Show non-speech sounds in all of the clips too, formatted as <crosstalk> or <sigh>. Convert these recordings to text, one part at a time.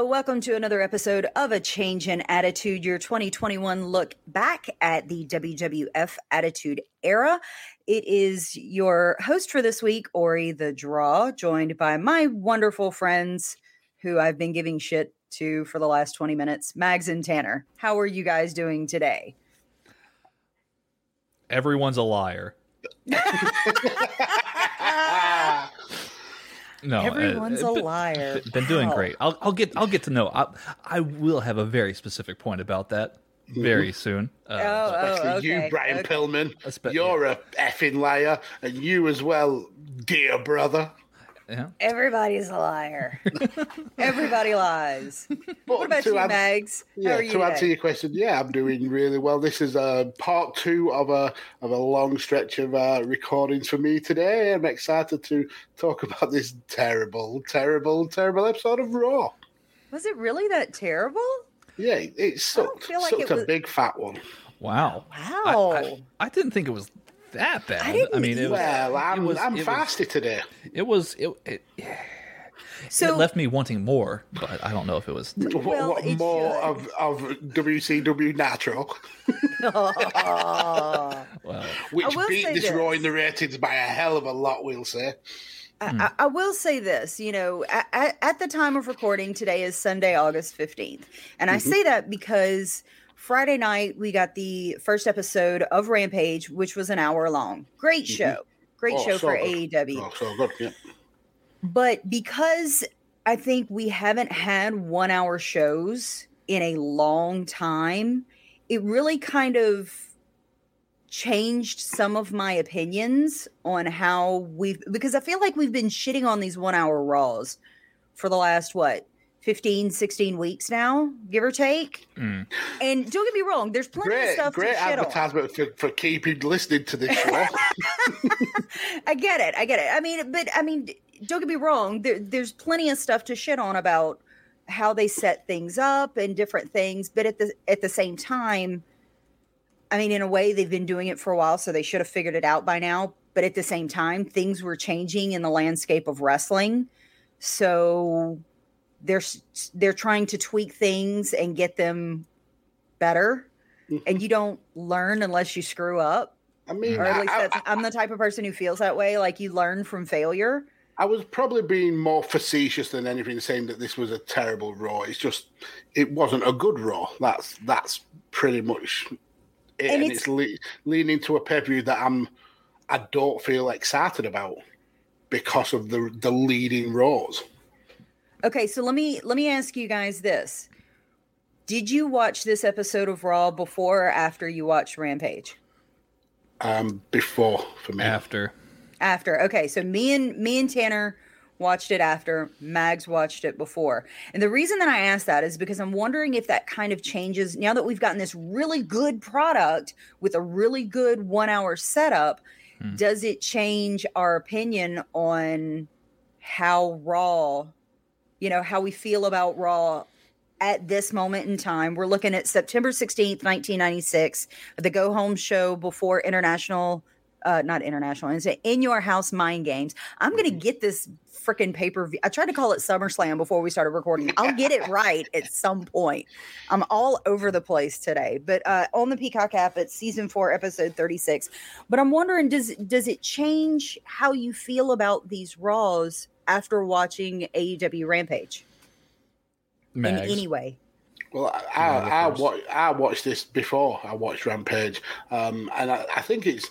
Hello, hello. Welcome to another episode of A Change in Attitude, your 2021 look back at the WWF Attitude Era. It is your host for this week, Ori the Draw, joined by my wonderful friends who I've been giving shit to for the last 20 minutes, Mags and Tanner. How are you guys doing today? Everyone's a liar. <laughs> <laughs> No, uh, Everyone's a liar. Been doing How? great. I'll, I'll get I'll get to know. I, I will have a very specific point about that very soon. Uh, Oh, oh, okay. you, Brian okay. Pillman. Espe- You're a effing liar, and you as well, dear brother. Yeah. Everybody's a liar. <laughs> Everybody lies. But What about to you, ans- Mags? How Yeah, are you to answer today? your question, yeah, I'm doing really well. This is uh, part two of a of a long stretch of uh, recordings for me today. I'm excited to talk about this terrible, terrible, terrible episode of Raw. Was it really that terrible? Yeah, it, it sucked. feel like sucked it a big fat one. Wow. Wow. I, I, I didn't think it was that bad. I didn't mean, it was, Well, I'm it was, I'm it was- today. It was it, it, it left me wanting more, but I don't know if it was. What, <laughs> Well, what it more should. of, of WCW Natural, Aw. <laughs> Well, which beat say this this. Raw in the ratings by a hell of a lot, we'll say. Hmm. I, I- I will say this, you know, at, at the time of recording, today is Sunday, August 15th. And I Mm-hmm. say that because Friday night we got the first episode of Rampage, which was an hour long. Great show. Great Oh, show so for good. AEW. Oh, so good. Yeah. But because I think we haven't had one hour shows in a long time, it really kind of changed some of my opinions on how we've because I feel like we've been shitting on these one hour Raws for the last what 15 16 weeks now give or take mm. and don't get me wrong there's plenty of stuff great to advertisement for, for keeping listening to this show. <laughs> I get it. I get it. I mean, but I mean, don't get me wrong. There, there's plenty of stuff to shit on about how they set things up and different things. But at the at the same time, I mean, in a way, they've been doing it for a while, so they should have figured it out by now. But at the same time, things were changing in the landscape of wrestling, so they're they're trying to tweak things and get them better. Mm-hmm. And you don't learn unless you screw up I mean, or at least I, that's, I, I'm the type of person who feels that way. Like you learn from failure. I was probably being more facetious than anything, saying that this was a terrible Raw. It's just, it wasn't a good Raw. That's that's pretty much it. And And, it's- it's, le- leaning to a pay per view that I'm, I don't feel excited about because of the the leading Raws. Okay, so let me let me ask you guys this: Did you watch this episode of Raw before or after you watched Rampage? Um, before for me, after. After. Okay, so me and me and Tanner watched it after. Mags watched it before. And the reason that I asked that is because I'm wondering if that kind of changes now that we've gotten this really good product with a really good one hour setup. Hmm. Does it change our opinion on how Raw, you know, how we feel about Raw at this moment in time? We're looking at September 16th, 1996, the go home show before International uh, not international, and say in your house mind games. I'm gonna get this freaking pay per view. I tried to call it SummerSlam before we started recording. <laughs> I'll get it right at some point. I'm all over the place today, but uh, on the Peacock app, it's season four, episode 36. But I'm wondering, does does it change how you feel about these Raws after watching AEW Rampage in any way? Well, I, Yeah, the I, I, first. wa- I watched this before I watched Rampage, um, and I, I think it's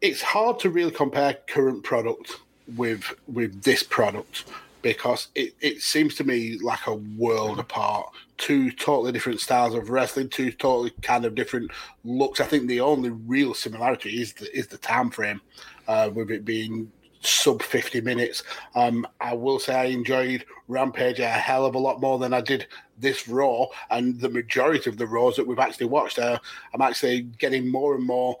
it's hard to really compare current product with with this product because it, it seems to me like a world apart. Two totally different styles of wrestling, two totally kind of different looks. I think the only real similarity is the, is the time frame, uh, with it being sub 50 minutes. Um, I will say I enjoyed Rampage a hell of a lot more than I did this Raw, and the majority of the Raws that we've actually watched, uh, I'm actually getting more and more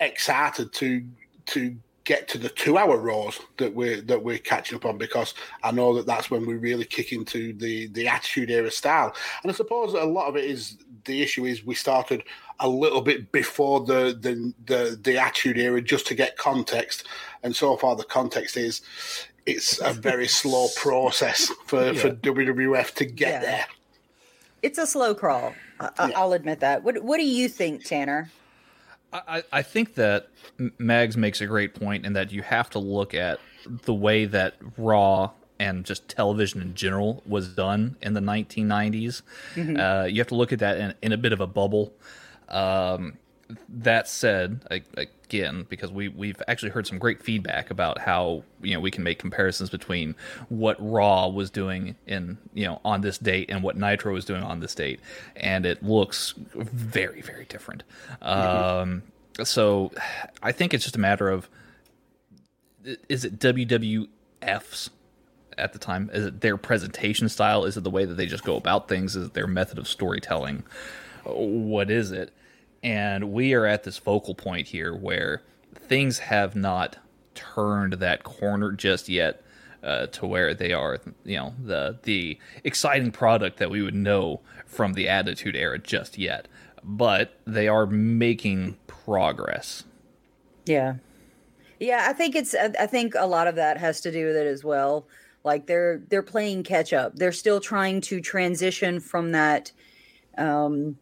excited to to get to the two hour Raws that we're that we're catching up on because I know that that's when we really kick into the the Attitude Era style, and I suppose a lot of it is the issue is we started a little bit before the the the, the Attitude Era just to get context, and so far the context is it's a very <laughs> slow process for, for WWF to get Yeah. there. It's a slow crawl. I, I- Yeah. I'll admit that. What What do you think, Tanner? I, I I think that Mags makes a great point in that you have to look at the way that Raw and just television in general was done in the 1990s. Uh, you have to look at that in, in a bit of a bubble. Um, that said, I, again, because we we've actually heard some great feedback about how you know we can make comparisons between what Raw was doing in you know on this date and what Nitro was doing on this date, and it looks very very different. Um, so I think it's just a matter of is it WWF's at the time? Is it their presentation style? Is it the way that they just go about things? Is it their method of storytelling? What is it? And we are at this focal point here where things have not turned that corner just yet uh, to where they are, you know, the the exciting product that we would know from the Attitude Era just yet. But they are making progress. Yeah. Yeah, I think it's I think a lot of that has to do with it as well. Like they're they're playing catch up. They're still trying to transition from that um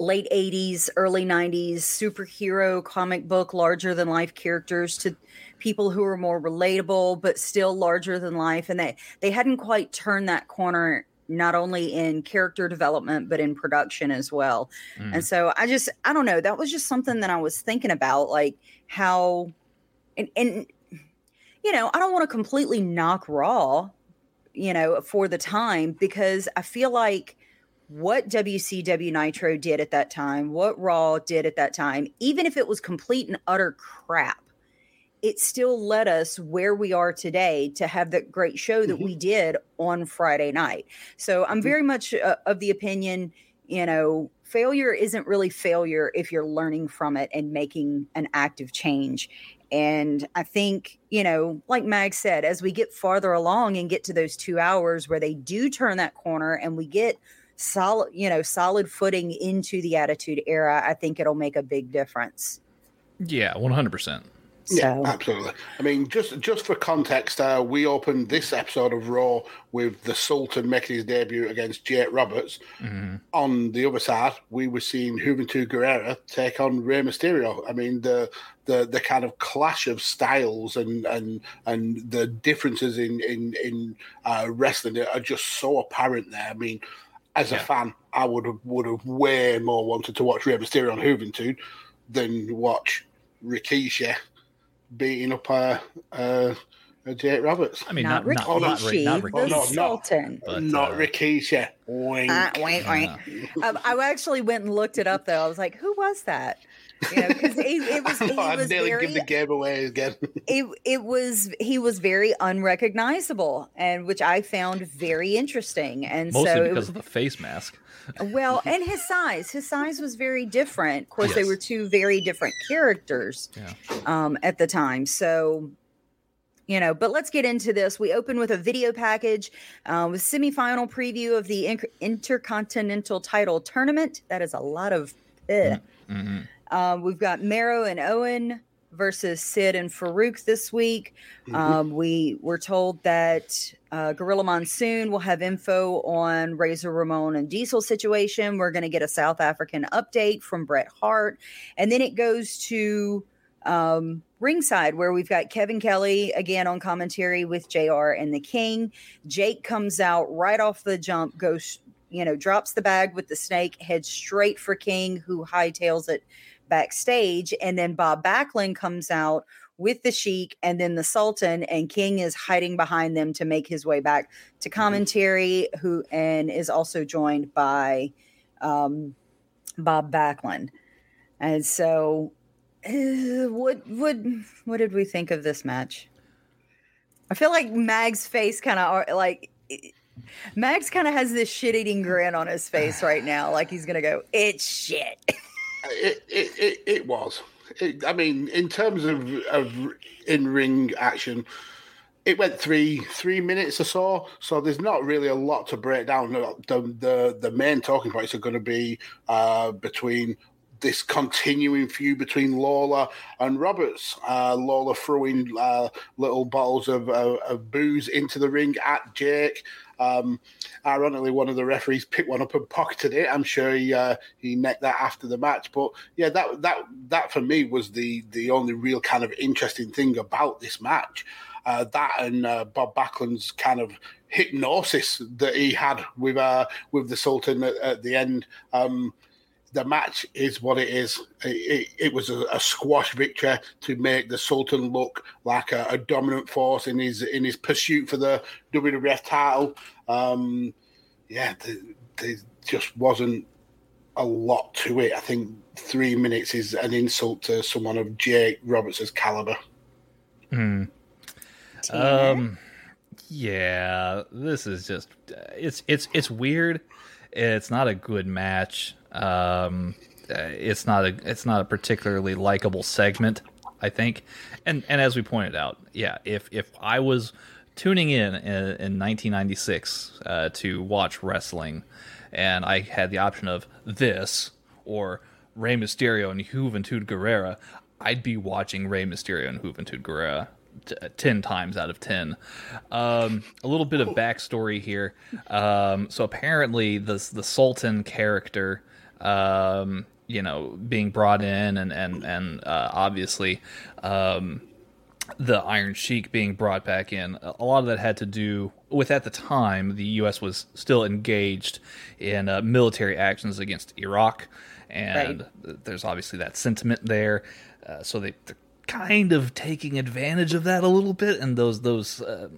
late 80s, early 90s superhero comic book larger than life characters to people who are more relatable but still larger than life and they they hadn't quite turned that corner not only in character development but in production as well. Mm. And so I just I don't know, that was just something that I was thinking about like how and and you know, I don't want to completely knock Raw, you know, for the time because I feel like what WCW Nitro did at that time, what Raw did at that time, even if it was complete and utter crap, it still led us where we are today to have that great show that Mhm. we did on Friday night. So I'm Mhm. very much uh, of the opinion, you know, failure isn't really failure if you're learning from it and making an active change. And I think, you know, like Mag said, as we get farther along and get to those two hours where they do turn that corner and we get solid, you know, solid footing into the attitude era, I think it'll make a big difference. Yeah, one hundred percent. Yeah, So- absolutely. I mean, just just for context, uh, we opened this episode of Raw with the Sultan making his debut against Jake Roberts. On the other side, we were seeing Juventud Guerrera take on Rey Mysterio. I mean, the the the kind of clash of styles and and and the differences in in in uh, wrestling are just so apparent there. I mean. As a fan, I would have would have way more wanted to watch Rey Mysterio on Juventud than watch Rikishi beating up a. uh, uh, Jake Roberts. I mean, not, not not not, Rikishi, not, the Rikishi, no, no. Sultan. but, Not uh, Rikishi. Wink. Uh, wait, wait. uh, Um, I actually went and looked it up though. I was like, who was that? You know, because it, it was, <laughs> he was very, give the game away again. <laughs> it, it was, he was very unrecognizable and which I found very interesting. And mostly so, because was, of the face mask. well, <laughs> and his size, his size was very different. Of course, they were two very different characters Yeah. um, at the time. So, you know, but let's get into this. We open with a video package uh, with semifinal preview of the Inc- Intercontinental Title Tournament. That is a lot of. ugh. Mhm. Uh, we've got Mero and Owen versus Sid and Faarooq this week. Mm-hmm. Um, we were told that uh, Gorilla Monsoon will have info on Razor Ramon and Diesel situation. We're going to get a South African update from Bret Hart. And then it goes to um, ringside where we've got Kevin Kelly again on commentary with JR and the King. Jake comes out right off the jump, goes, you know, drops the bag with the snake, heads straight for King, who hightails it backstage. And then Bob Backlund comes out with the Sheik and then the Sultan, and King is hiding behind them to make his way back to mm-hmm. commentary, who and is also joined by um, Bob Backlund. And so uh, what what what did we think of this match? I feel like Mag's face kind of like Mags kind of has this shit eating grin on his face right now, like he's gonna go, "It's shit." <laughs> it, it, it, was. It, I mean, in terms of of in ring action, it went three three minutes or so. So there's not really a lot to break down. The the, the main talking points are going to be uh, between this continuing feud between Lawler and Roberts. Uh, Lawler throwing uh, little bottles of, of, booze into the ring at Jake. Um, ironically, one of the referees picked one up and pocketed it. I'm sure he uh, he necked that after the match. But yeah, that that that for me was the the only real kind of interesting thing about this match. Uh, that and uh, Bob Backlund's kind of hypnosis that he had with uh, with the Sultan at, at the end. Um, the match is what it is. It, it, it was a, a, squash victory to make the Sultan look like a, a, dominant force in his in his pursuit for the WWF title. Um, yeah, there just wasn't a lot to it. I think three minutes is an insult to someone of Jake Roberts' caliber. Hmm. Um. Yeah, this is just it's it's it's weird. It's not a good match. Um, uh, it's not a it's not a particularly likable segment, I think. And and as we pointed out, yeah, if if I was tuning in in, in 1996 uh, to watch wrestling, and I had the option of this or Rey Mysterio and Juventud Guerrera, I'd be watching Rey Mysterio and Juventud Guerrera t- 10 times out of 10. Um, a little bit of backstory here. Um, so apparently, the, the Sultan character um, you know, being brought in, and and and uh, obviously um, the Iron Sheik being brought back in. A lot of that had to do with at the time the U.S. was still engaged in uh, military actions against Iraq, and right. there's obviously that sentiment there. Uh, so they, they're kind of taking advantage of that a little bit and those those uh,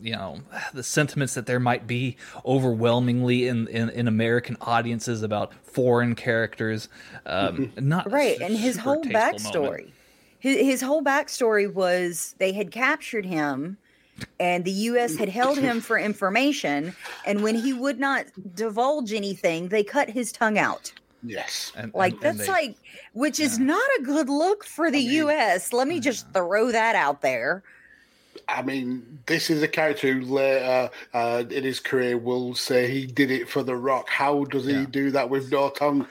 you know the sentiments that there might be overwhelmingly in in, in American audiences about foreign characters um, mm-hmm. not right and his whole backstory. His, his whole backstory was they had captured him and the US had held him for <laughs> information and when he would not divulge anything they cut his tongue out Yes. And, like and, that's and they, like which yeah. is not a good look for the I mean, US. Let me just mm-hmm. throw that out there. I mean, this is a character who later uh, uh, in his career will say he did it for the rock. How does he yeah. do that with no tongue?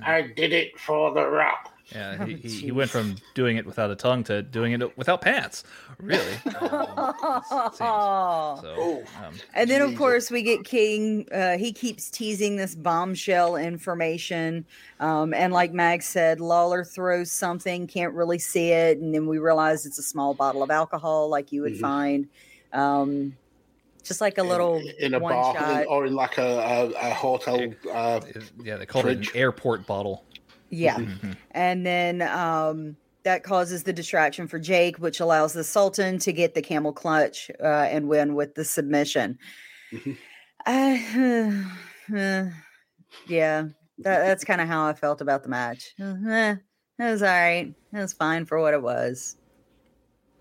Mm. I did it for the rock. Yeah, he, <laughs> he, he, went from doing it without a tongue to doing it without pants. Really. <laughs> Um, <laughs> so, oh. um, and then, of course, we get King. Uh, he keeps teasing this bombshell information. Um, and like Mag said, Lawler throws something, can't really see it. And then we realize it's a small bottle of alcohol, like you would mm-hmm. find. Um, just like a little in, in a bar shot. or in like a, a, a hotel. Uh, yeah, they call fridge. it an airport bottle. Yeah. Mm-hmm. And then um, that causes the distraction for Jake, which allows the Sultan to get the camel clutch uh, and win with the submission. Uh, <laughs> uh, <sighs> yeah, that, that's kind of how I felt about the match. <sighs> It was all right. It was fine for what it was.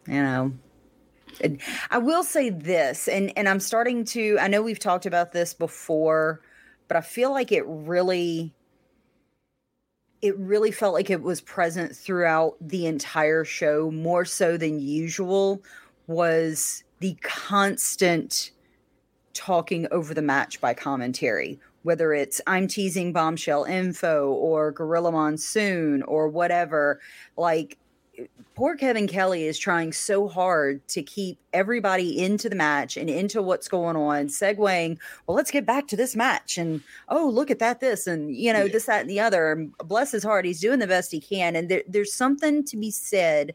You know, I will say this, and and I'm starting to. I know we've talked about this before, but I feel like it really it really felt like it was present throughout the entire show more so than usual was the constant talking over the match by commentary. Whether it's i'm teasing bombshell info or gorilla monsoon or whatever like poor Kevin Kelly is trying so hard to keep everybody into the match and into what's going on, segueing, well, let's get back to this match. And oh, look at that, this, and you know, Yeah. this, that, and the other. And bless his heart, he's doing the best he can. And there, there's something to be said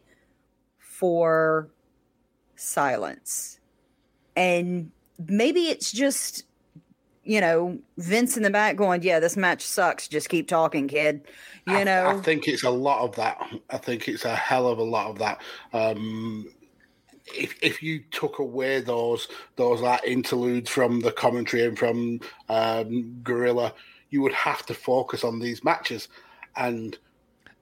for silence. And maybe it's just, you know, Vince in the back going, yeah, this match sucks. Just keep talking, kid. You I, know, I think it's a lot of that. I think it's a hell of a lot of that. Um, if if you took away those those like interludes from the commentary and from um, Gorilla, you would have to focus on these matches, and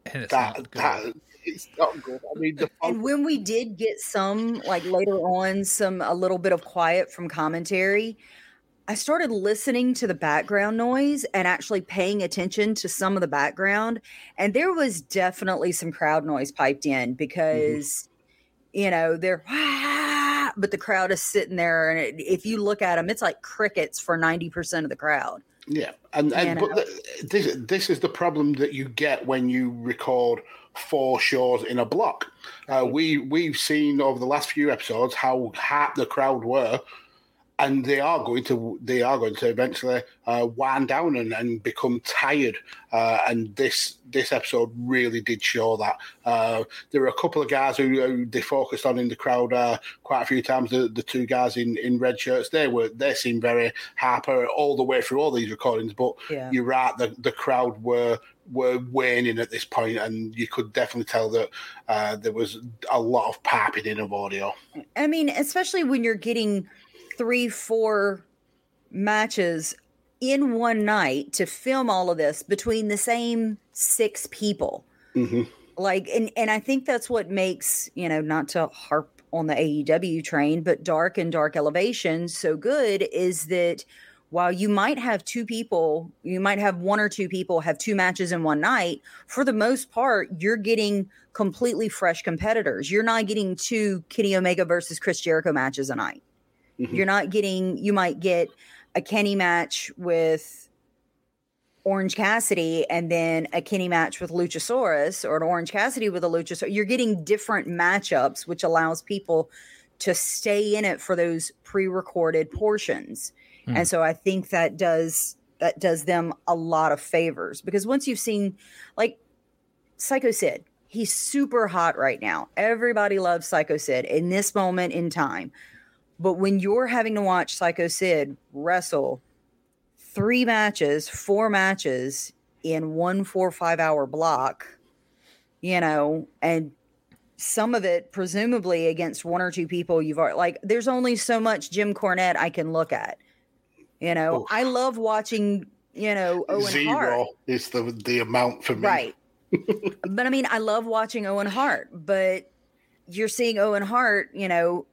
And it's that not good. that it's not good. I mean, the and when we did get some like later on some a little bit of quiet from commentary i started listening to the background noise and actually paying attention to some of the background and there was definitely some crowd noise piped in because you know they're "Ah," but the crowd is sitting there and it, if you look at them it's like crickets for 90% of the crowd. Yeah, and, and but the, this this is the problem that you get when you record four shows in a block. Uh, we we've seen over the last few episodes how hot the crowd were, and they are going to they are going to eventually uh, wind down and, and become tired. Uh, and this this episode really did show that. Uh, there were a couple of guys who, who they focused on in the crowd uh, quite a few times. The, the two guys in, in red shirts, they were they seemed very hyper all the way through all these recordings. But Yeah. you're right, the the crowd were were waning at this point, and you could definitely tell that uh, there was a lot of piping in of audio. I mean, especially when you're getting three, four matches in one night to film all of this between the same six people. hmm Like, and and I think that's what makes you know not to harp on the AEW train, but Dark and Dark Elevation so good is that while you might have two people, you might have one or two people have two matches in one night. For the most part, you're getting completely fresh competitors. You're not getting two Kenny Omega versus Chris Jericho matches a night. Mhm. You're not getting. You might get a Kenny match with Orange Cassidy and then a Kenny match with Luchasaurus or an Orange Cassidy with a Luchasaurus. You're getting different matchups, which allows people to stay in it for those pre-recorded portions. Hmm. And so I think that does that does them a lot of favors because once you've seen like Psycho Sid, he's super hot right now. Everybody loves Psycho Sid in this moment in time. But when you're having to watch Psycho Sid wrestle three matches, four matches in one four, five hour block, you know, and some of it presumably against one or two people you've already like there's only so much Jim Cornette I can look at. You know, Oof. I love watching, you know, Owen Hart. Zero is the the amount for me. Right. <laughs> but I mean, I love watching Owen Hart, but you're seeing Owen Hart, you know,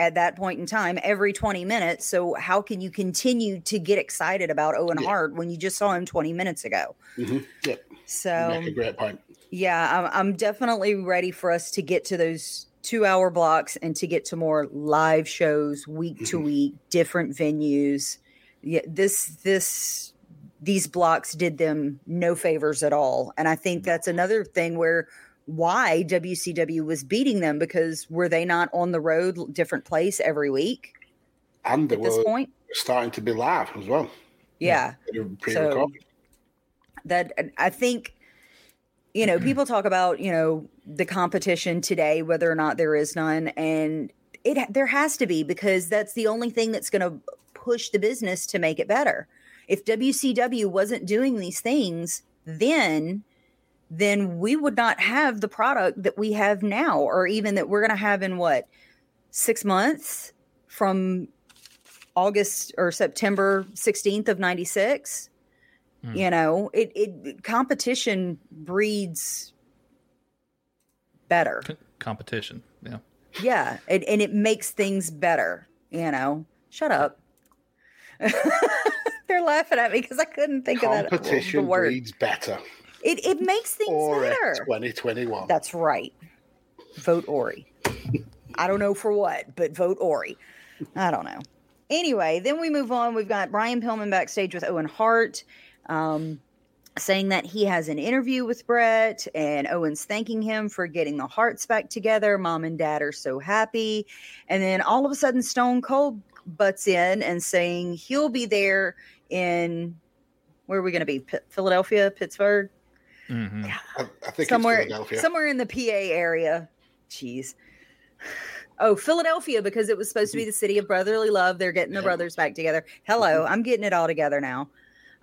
at that point in time every 20 minutes. So how can you continue to get excited about Owen Yeah. Hart when you just saw him 20 minutes ago? hmm Yep, So great point. yeah, I'm, I'm definitely ready for us to get to those two hour blocks and to get to more live shows week to Mhm. week, different venues. Yeah, this this these blocks did them no favors at all, and I think that's another thing where why WCW was beating them because were they not on the road, different place every week And they at this point? starting to be live as well. Yeah. Were pre-recorded. that I think you know people talk about you know the competition today whether or not there is none and it there has to be because that's the only thing that's going to push the business to make it better if WCW wasn't doing these things then then we would not have the product that we have now or even that we're going to have in what 6 months from August or September 16th of 96 Hmm. you know it, it competition breeds better C- competition. Yeah. yeah it, and it makes things better you know shut up <laughs> they're laughing at me because i couldn't think of that the Competition word breeds better. It, it makes things Or better 2021. that's right vote ori i don't know for what but vote ori i don't know anyway then we move on we've got brian pillman backstage with owen hart um, saying that he has an interview with Bret, and Owen's thanking him for getting the Harts back together. Mom and dad are so happy. And then all of a sudden, Stone Cold butts in and saying he'll be there in where are we going to be? P- Philadelphia, Pittsburgh, Mhm. I, I think somewhere, it's Philadelphia. somewhere in the PA area. Jeez. Oh, Philadelphia, because it was supposed to be the city of brotherly love. They're getting the Yeah. brothers back together. Hello, I'm getting it all together now.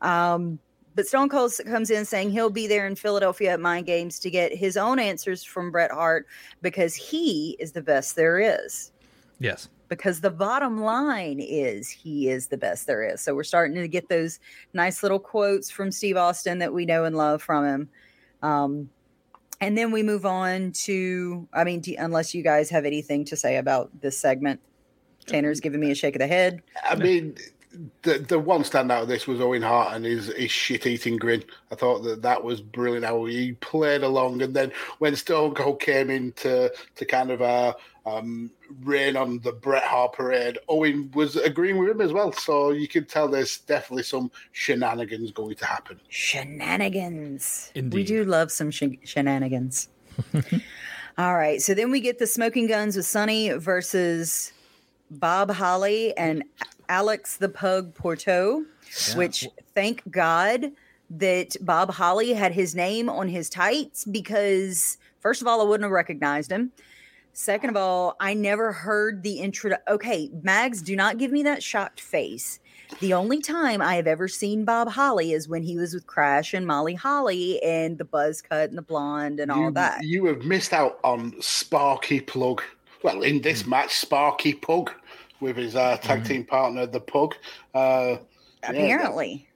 Um, but Stone Cold comes in saying he'll be there in Philadelphia at Mind Games to get his own answers from Bret Hart because he is the best there is. Yes. Because the bottom line is he is the best there is. So we're starting to get those nice little quotes from Steve Austin that we know and love from him. Um, and then we move on to, I mean, do, unless you guys have anything to say about this segment, Tanner's giving me a shake of the head. I mean, the the one standout of this was Owen Hart and his his shit eating grin. I thought that that was brilliant how he played along, and then when Stone Cold came in to to kind of uh, um, rain on the Bret Hart parade, Owen was agreeing with him as well. So you can tell there's definitely some shenanigans going to happen. Shenanigans. Indeed. We do love some shen- shenanigans. <laughs> All right. So then we get the smoking guns with Sunny versus Bob Holly and Alex the Pug Porto, which thank God that Bob Holly had his name on his tights because, first of all, I wouldn't have recognized him. Second of all, I never heard the intro. Okay, Mags, do not give me that shocked face. The only time I have ever seen Bob Holly is when he was with Crash and Molly Holly and the buzz cut and the blonde and all you, that. You have missed out on Sparky Plug. Well, in this Hmm. match, Sparky Pug with his uh, tag team partner, the Pug. Uh, yeah, Apparently.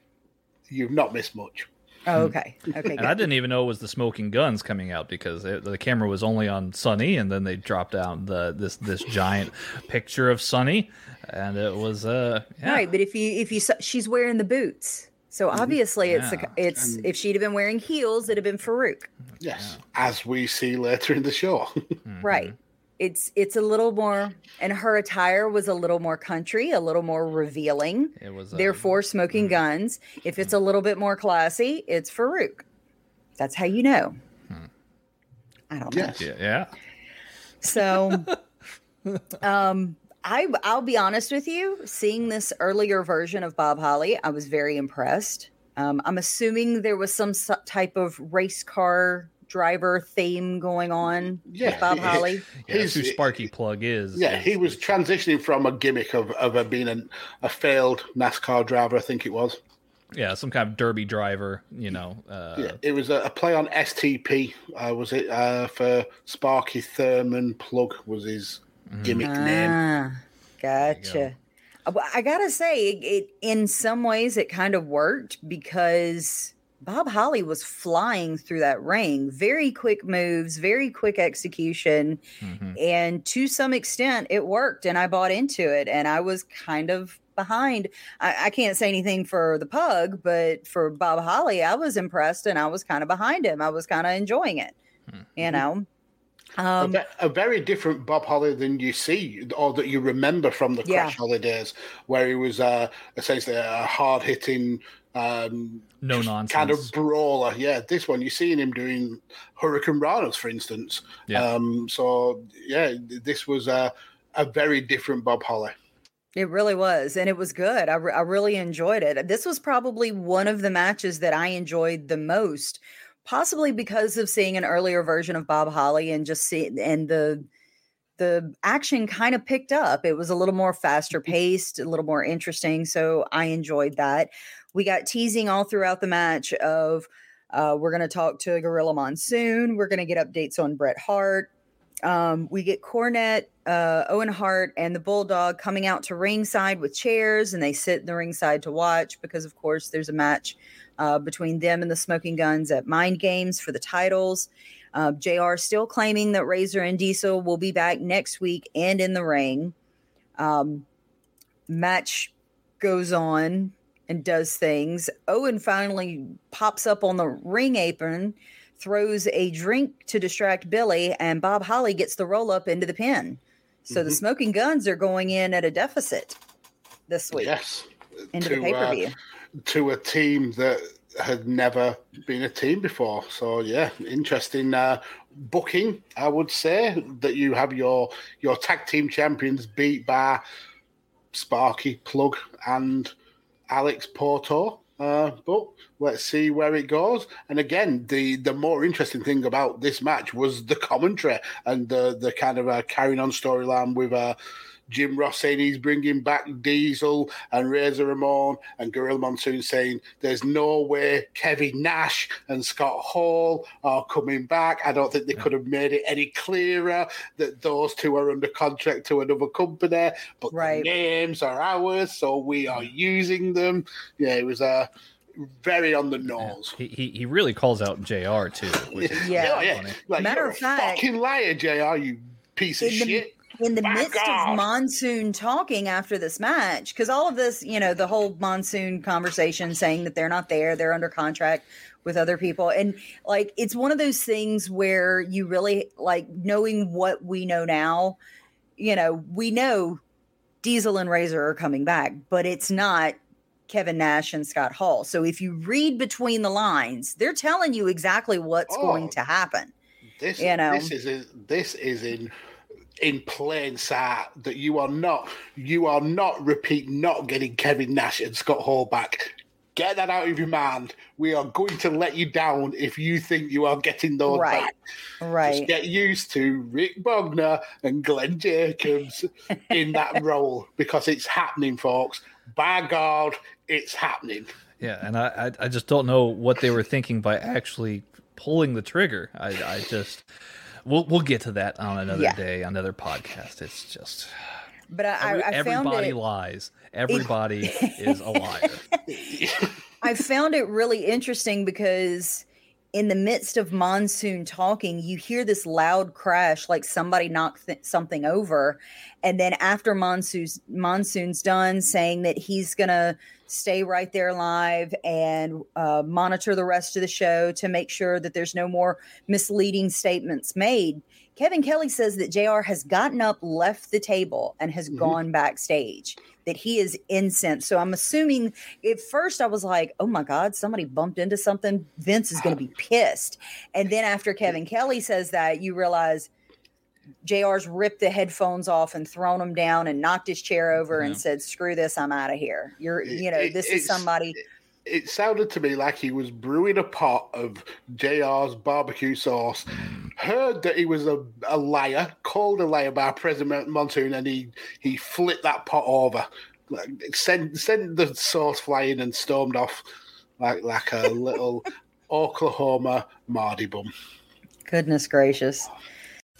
you've not missed much. Oh, okay. Okay. And I didn't even know it was the Smoking Guns coming out because it, the camera was only on Sunny, and then they dropped out the this this giant <laughs> picture of Sunny, and it was uh yeah. Right, but if you if you saw, she's wearing the boots, so obviously it's Yeah. a, it's if she'd have been wearing heels, it'd have been Faarooq. Yes, as we see later in the show. <laughs> Mm-hmm. Right. It's it's a little more, and her attire was a little more country, a little more revealing. It was uh, Therefore, smoking guns. If it's a little bit more classy, it's Faarooq. That's how you know. I don't know. yes. yeah, yeah. So, <laughs> um, I I'll be honest with you. Seeing this earlier version of Bob Holly, I was very impressed. Um, I'm assuming there was some so- type of race car driver theme going on Yeah, with Bob he- <laughs> Holly. Yeah, that's His- who Sparky Plug is. Yeah, he was transitioning from a gimmick of, of uh, being an, a failed NASCAR driver, I think it was. yeah, some kind of derby driver, you know. Uh, Yeah, it was a, a play on STP, uh, was it? Uh, for Sparky Thurman Plug was his gimmick name. Ah, gotcha. Uh, well, I gotta say, it, it in some ways it kind of worked because Bob Holly was flying through that ring. Very quick moves, very quick execution, mhm. and to some extent it worked. And I bought into it, and I was kind of behind. I, I can't say anything for the pug, but for Bob Holly, I was impressed, and I was kind of behind him. I was kind of enjoying it. You know. A Um, a very different Bob Holly than you see or that you remember from the Yeah. Crash Holidays, where he was uh, essentially a hard hitting, um, No just nonsense. kind of brawler. Yeah, this one you're seeing him doing Hurricanranas, for instance. Yeah. Um, so yeah, this was a, a very different Bob Holly. It really was, and it was good. I, re- I really enjoyed it. This was probably one of the matches that I enjoyed the most, possibly because of seeing an earlier version of Bob Holly and just see and the the action kind of picked up. It was a little more faster paced, a little more interesting. So I enjoyed that. We got teasing all throughout the match of uh, we're going to talk to Gorilla Monsoon. We're going to get updates on Bret Hart. Um, we get Cornette, uh, Owen Hart, and the Bulldog coming out to ringside with chairs, and they sit in the ringside to watch because, of course, there's a match uh, between them and the Smoking Guns at Mind Games for the titles. Uh, JR still claiming that Razor and Diesel will be back next week and in the ring. Um, match goes on and does things. Owen finally pops up on the ring apron, throws a drink to distract Billy, and Bob Holly gets the roll up into the pin. So the Mhm. Smoking Guns are going in at a deficit this week Yes, into the to, pay per uh, view. to a team that had never been a team before. So yeah, interesting uh, booking. I would say that you have your your tag team champions beat by Sparky Plug and Alex Porto. Uh, but let's see where it goes. And again, the the more interesting thing about this match was the commentary and the the kind of uh, carrying on storyline with uh, Jim Ross saying he's bringing back Diesel and Razor Ramon and Gorilla Monsoon saying there's no way Kevin Nash and Scott Hall are coming back. I don't think they could have made it any clearer that those two are under contract to another company, but Right. the names are ours, so we are using them. Yeah, it was a. very on the nose. He, he he really calls out Jr. too. Which is Yeah. Oh, yeah. funny. Like, Matter you're of a fact- fucking liar, Jr. You piece of In the- shit. In the Back midst off. of monsoon talking after this match because all of this you know the whole monsoon conversation saying that they're not there they're under contract with other people and like it's one of those things where you really like knowing what we know now you know we know diesel and razor are coming back but it's not kevin nash and scott hall so if you read between the lines they're telling you exactly what's Oh. going to happen This, you know. this is this is in in plain sight that you are not you are not repeat not getting Kevin Nash and Scott Hall back. Get that out of your mind. We are going to let you down if you think you are getting those Right. back. right Just get used to Rick Bogner and Glenn Jacobs <laughs> in that role because it's happening, folks. By God, it's happening. Yeah, and I, I I just don't know what they were thinking by actually pulling the trigger. I I just we'll we'll get to that on another Yeah. day, another podcast. It's just but i, every- I, everybody it lies. Everybody <laughs> is a liar. <laughs> I found it really interesting because in the midst of monsoon talking, you hear this loud crash like somebody knocked th- something over. And then after monsoon's monsoon's done, saying that he's gonna stay right there live and uh, monitor the rest of the show to make sure that there's no more misleading statements made. Kevin Kelly says that JR has gotten up, left the table, and has Mhm. gone backstage. That he is incensed. So I'm assuming at first I was like, oh my God, somebody bumped into something. Vince is going to be <sighs> pissed. And then after Kevin Kelly says that, you realize JR's ripped the headphones off and thrown them down and knocked his chair over Yeah. and said, screw this, I'm out of here. You're, you know, It- this is somebody. it sounded to me like he was brewing a pot of JR's barbecue sauce. Heard that he was a, a liar, called a liar by President Monsoon, and he he flipped that pot over, like, sent sent the sauce flying and stormed off like like a <laughs> little Oklahoma Mardy bum. Goodness gracious.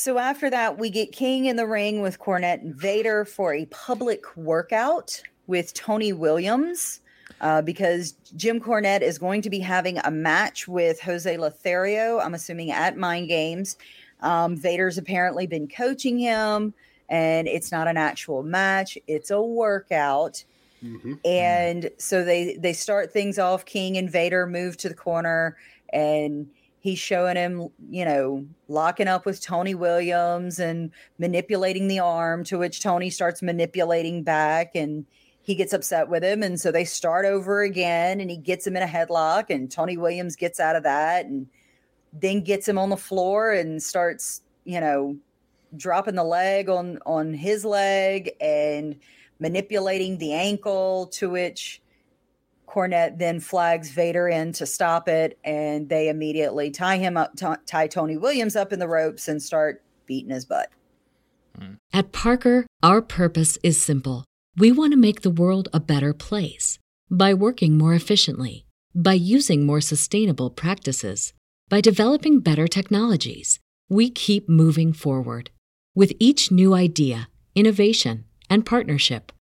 So after that, we get King in the ring with Cornette and Vader for a public workout with Tony Williams. Uh, because Jim Cornette is going to be having a match with Jose Lothario, I'm assuming at Mind Games. Um, Vader's apparently been coaching him, and it's not an actual match, it's a workout. Mhm. And so they they start things off. King and Vader move to the corner, and he's showing him, you know, locking up with Tony Williams and manipulating the arm. To which Tony starts manipulating back, and he gets upset with him. And so they start over again and he gets him in a headlock. And Tony Williams gets out of that and then gets him on the floor and starts, you know, dropping the leg on on his leg and manipulating the ankle to which Cornette then flags Vader in to stop it, and they immediately tie him up, t- tie Tony Williams up in the ropes, and start beating his butt. Mm. At Parker, our purpose is simple. We want to make the world a better place by working more efficiently, by using more sustainable practices, by developing better technologies. We keep moving forward. With each new idea, innovation, and partnership,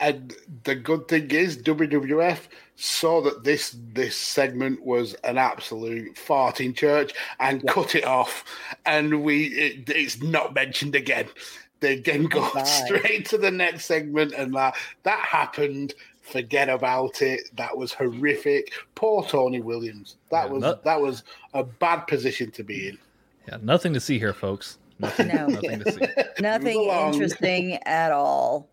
And the good thing is, WWF saw that this this segment was an absolute fart in church and yeah. cut it off, and we it, it's not mentioned again. They then go Bye. <laughs> straight to the next segment, and that that happened. Forget about it. That was horrific. Poor Tony Williams. That yeah, was not, that was a bad position to be in. Yeah, nothing to see here, folks. Nothing, no. nothing to see. <laughs> nothing interesting at all.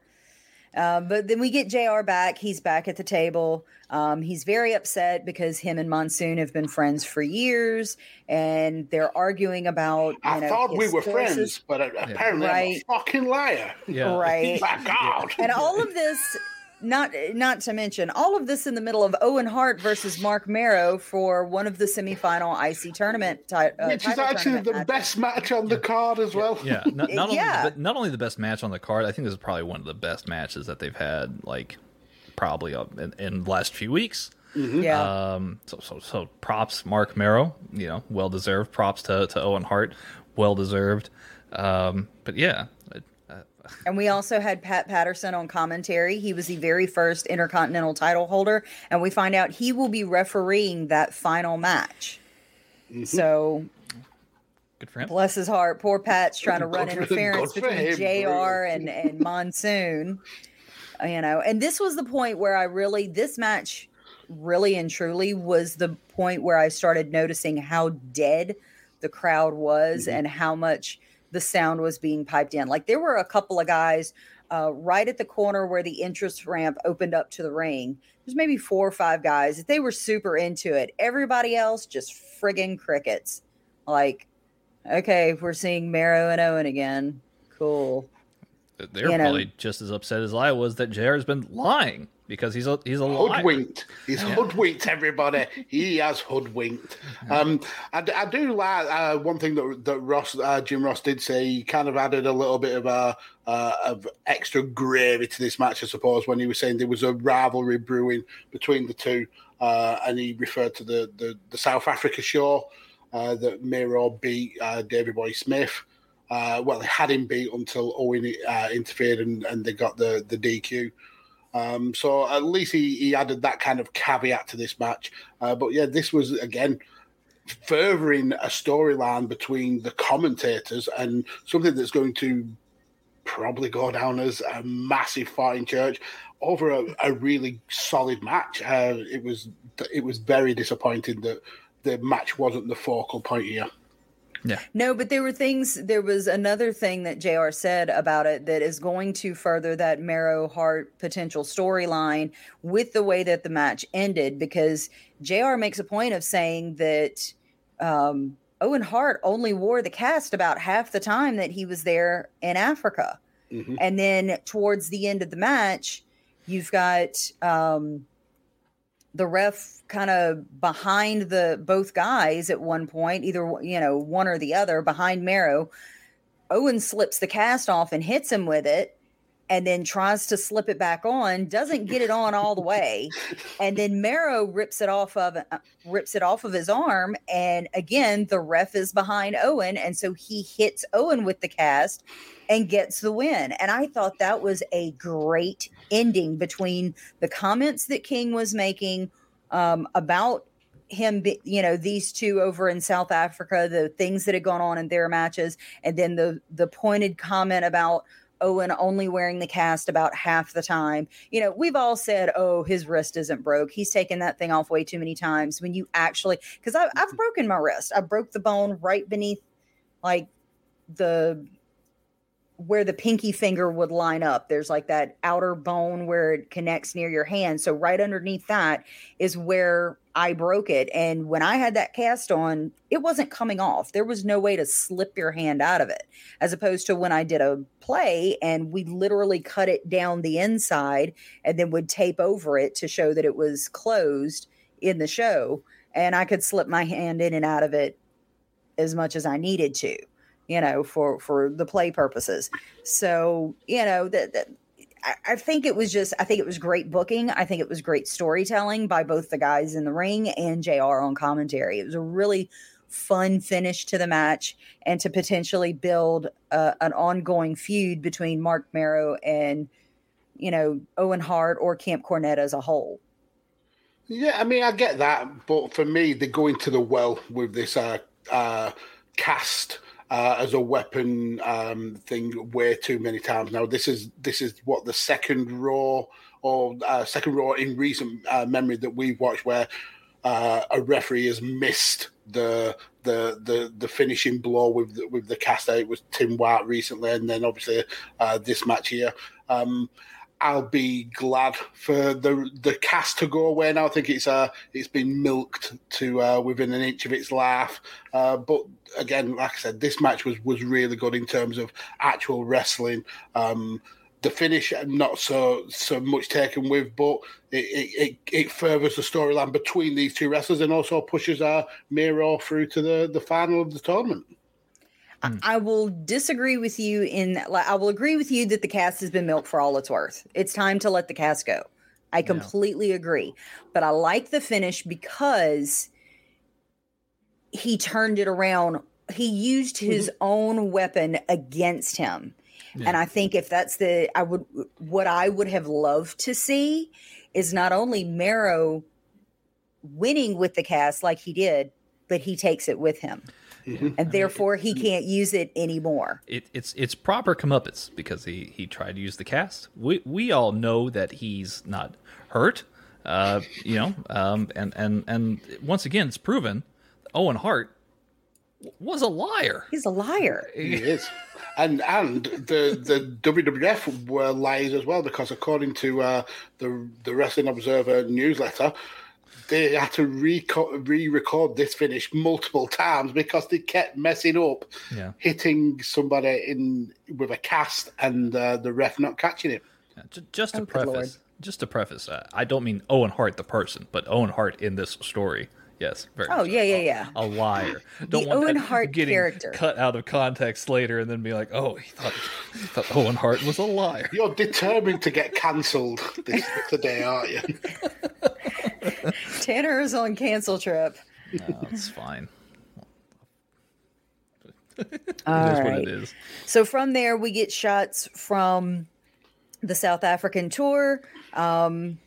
Um, but then we get JR back. He's back at the table. Um, he's very upset because him and Monsoon have been friends for years, and they're arguing about. I know, thought we were friends, but apparently right. I'm a fucking liar. Yeah. Right. My God. And all of this not not to mention all of this in the middle of Owen Hart versus Mark Mero for one of the semifinal IC tournament, uh, which is actually the matches. best match on the card as well. Yeah, not, not <laughs> yeah. Only, not only the best match on the card, I think this is probably one of the best matches that they've had, like probably in, in the last few weeks. Mm-hmm. Yeah. Um. So so so props, Mark Mero. You know, well deserved. Props to to Owen Hart, well deserved. Um. But yeah, and we also had Pat Patterson on commentary. He was the very first Intercontinental title holder. And we find out he will be refereeing that final match. Mm-hmm. So Good for him. Bless his heart. Poor Pat's trying to run interference between him, JR and, and Monsoon. You know, and this was the point where I really, this match really and truly was the point where I started noticing how dead the crowd was mm-hmm. and how much the sound was being piped in. Like there were a couple of guys uh, right at the corner where the entrance ramp opened up to the ring. There's maybe four or five guys. That they were super into it. Everybody else just friggin' crickets. Like, okay, we're seeing Mero and Owen again. Cool. They're you probably know. just as upset as I was that JR has been lying because he's a he's a hoodwinked. He's yeah. hoodwinked everybody. he has hoodwinked. Um, I, I do like uh, one thing that that Ross uh, Jim Ross did say. He kind of added a little bit of a uh, of extra gravy to this match, I suppose, when he was saying there was a rivalry brewing between the two, uh, and he referred to the the, the South Africa show uh, that Mero beat uh, Davey Boy Smith. well, they had him beat until Owen interfered and, and they got the the DQ. Um, so at least he, he added that kind of caveat to this match. Uh, but yeah, this was again furthering a storyline between the commentators and something that's going to probably go down as a massive fight in church over a, a really solid match. Uh, it was it was very disappointing that the match wasn't the focal point here. Yeah. No, but there were things. There was another thing that Jr. said about it that is going to further that Mero Hart potential storyline with the way that the match ended, because Jr. makes a point of saying that um, Owen Hart only wore the cast about half the time that he was there in Africa, mm-hmm. and then towards the end of the match, you've got. Um, the ref kind of behind the both guys at one point, either you know one or the other behind Mero. Owen slips the cast off and hits him with it, and then tries to slip it back on, doesn't get it on all the way, and then Mero rips it off of uh, rips it off of his arm, and again the ref is behind Owen, and so he hits Owen with the cast and gets the win. And I thought that was a great ending between the comments that King was making um, about him, you know, these two over in South Africa, the things that had gone on in their matches, and then the the pointed comment about Owen only wearing the cast about half the time. You know, we've all said, "Oh, his wrist isn't broke. He's taken that thing off way too many times." When you actually, because I've broken my wrist, I broke the bone right beneath, like the where the pinky finger would line up. There's like that outer bone where it connects near your hand. So right underneath that is where I broke it. And when I had that cast on, it wasn't coming off. There was no way to slip your hand out of it. As opposed to when I did a play and we literally cut it down the inside and then would tape over it to show that it was closed in the show. And I could slip my hand in and out of it as much as I needed to you know, for for the play purposes. So, you know, that, I, think it was just I think it was great booking. I think it was great storytelling by both the guys in the ring and JR on commentary. It was a really fun finish to the match and to potentially build uh, an ongoing feud between Mark Mero and you know Owen Hart or Camp Cornette as a whole. Yeah, I mean, I get that, but for me, they go into the well with this uh, uh, cast uh, as a weapon um, thing way too many times now. This is this is what the second Raw or uh, second Raw in recent uh, memory that we've watched where uh, a referee has missed the the the the finishing blow with the, with the cast. It was Tim White recently, and then obviously uh, this match here. Um, I'll be glad for the the cast to go away now. I think it's uh it's been milked to uh, within an inch of its life. Uh, but again, like I said, this match was was really good in terms of actual wrestling. Um, the finish not so so much taken with, but it it, it furthers the storyline between these two wrestlers and also pushes our uh, Mero through to the the final of the tournament. Mm. I will disagree with you in like I will agree with you that the cast has been milked for all it's worth. It's time to let the cast go. I completely yeah. agree. But I like the finish because he turned it around. He used his mm-hmm. own weapon against him. Yeah. And I think if that's the I would what I would have loved to see is not only Mero winning with the cast like he did, but he takes it with him. And therefore he can't use it anymore. It, it's it's proper comeuppance because he he tried to use the cast. We we all know that he's not hurt, uh, you know, um, and and and once again, it's proven Owen Hart was a liar. He's a liar. <laughs> He is. And and the the WWF were liars as well because according to uh, the the Wrestling Observer newsletter, they had to re-record this finish multiple times because they kept messing up, yeah. hitting somebody in with a cast and uh, the ref not catching it. Yeah, just to oh, preface, just to preface, uh, I don't mean Owen Hart the person, but Owen Hart in this story. Yes, very. Oh yeah, yeah, yeah. A, a liar. Don't the Owen Hart character cut out of context later, and then be like, "Oh, he thought, he thought Owen Hart was a liar." You're determined to get cancelled today, aren't you? <laughs> <laughs> Tanner is on cancel trip. No, it's fine. <laughs> All right. So from there, we get shots from the South African tour, um,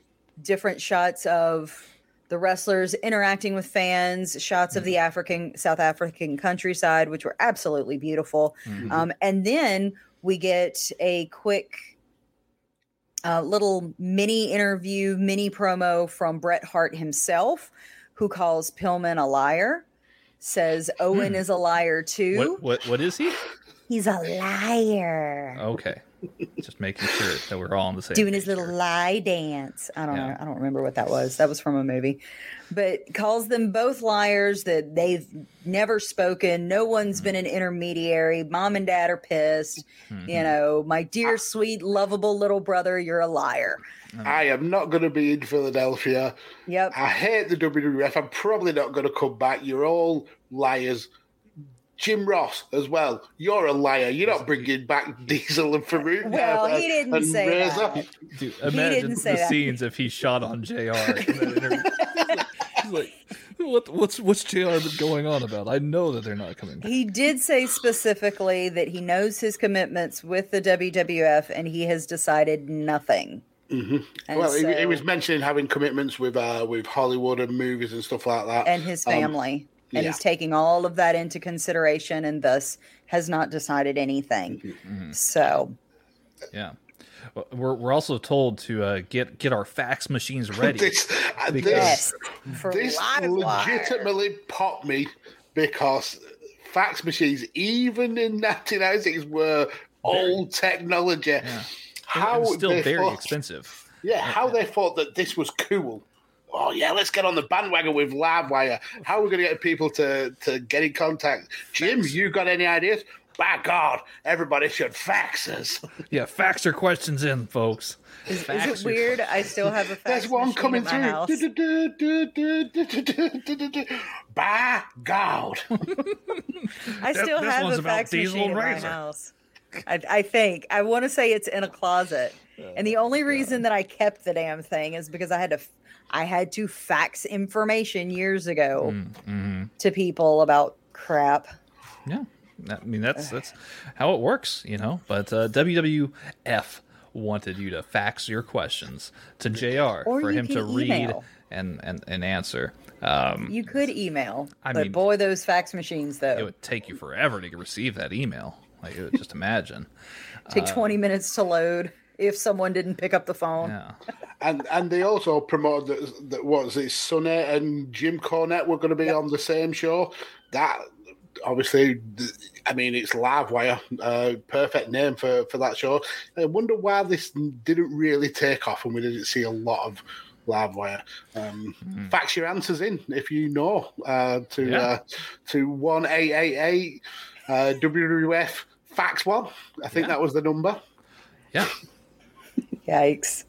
different shots of the wrestlers interacting with fans, shots of the mm-hmm. African South African countryside, which were absolutely beautiful. Mm-hmm. Um, and then we get a quick uh, little mini interview, mini promo from Bret Hart himself, who calls Pillman a liar. Says Owen hmm. is a liar too. What, what what is he? He's a liar. Okay. Just making sure that we're all on the same. Doing his little lie dance. I don't yeah. know. I don't remember what that was. That was from a movie, but calls them both liars. That they've never spoken. No one's mm-hmm. been an intermediary. Mom and dad are pissed. Mm-hmm. You know, my dear, sweet, lovable little brother, you're a liar. I am not going to be in Philadelphia. Yep. I hate the WWF. I'm probably not going to come back. You're all liars Jim Ross as well. You're a liar. You're not bringing back <laughs> Diesel and Faarooq. Well, uh, he didn't and say Razor. that. Dude, He imagine didn't say the that. scenes if he shot on Jr. in that like, what, what's what's Jr. been going on about? I know that they're not coming. back. He did say specifically that he knows his commitments with the WWF and he has decided nothing. And Well, he, he was mentioning having commitments with uh, with Hollywood and movies and stuff like that. and his Um, family. And yeah. he's taking all of that into consideration and thus has not decided anything. Mm-hmm. So, Yeah. Well, We're, we're also told to uh, get get our fax machines <laughs> ready. this, uh, Because- this, this live wire. legitimately popped me because fax machines, even in 1996, were old technology. How it's still very thought- expensive. Yeah, how they thought that this was cool. Oh yeah, let's get on the bandwagon with Livewire. How are we going to get people to to get in contact? Jim, you got any ideas? By God, everybody should fax us. <laughs> Yeah, fax your questions in, folks. Is, is it your- weird? I still have a fax There's one machine coming at my house. through. By God. <laughs> I still this have a fax machine at my house. I, I think I want to say it's in a closet, and the only reason that I kept the damn thing is because I had to, f- I had to fax information years ago Mm-hmm. to people about crap. Yeah, I mean that's that's how it works, you know. But uh, WWF wanted you to fax your questions to Jr. Or for him to can read and, and and answer. Um, You could email, I but mean- boy, those fax machines though it would take you forever to receive that email. Like, you would just imagine. take twenty minutes to load if someone didn't pick up the phone. Yeah. <laughs> And and they also promoted that, that what was it, Sunny and Jim Cornette were going to be on the same show. That obviously, I mean, it's Livewire, uh, perfect name for for that show. I wonder why this didn't really take off, and we didn't see a lot of Livewire. Um, Fax your answers in if you know uh, to Yeah. uh, to one eight eight eight uh, WWF fax one. I think Yeah. that was the number. Yeah. Yikes!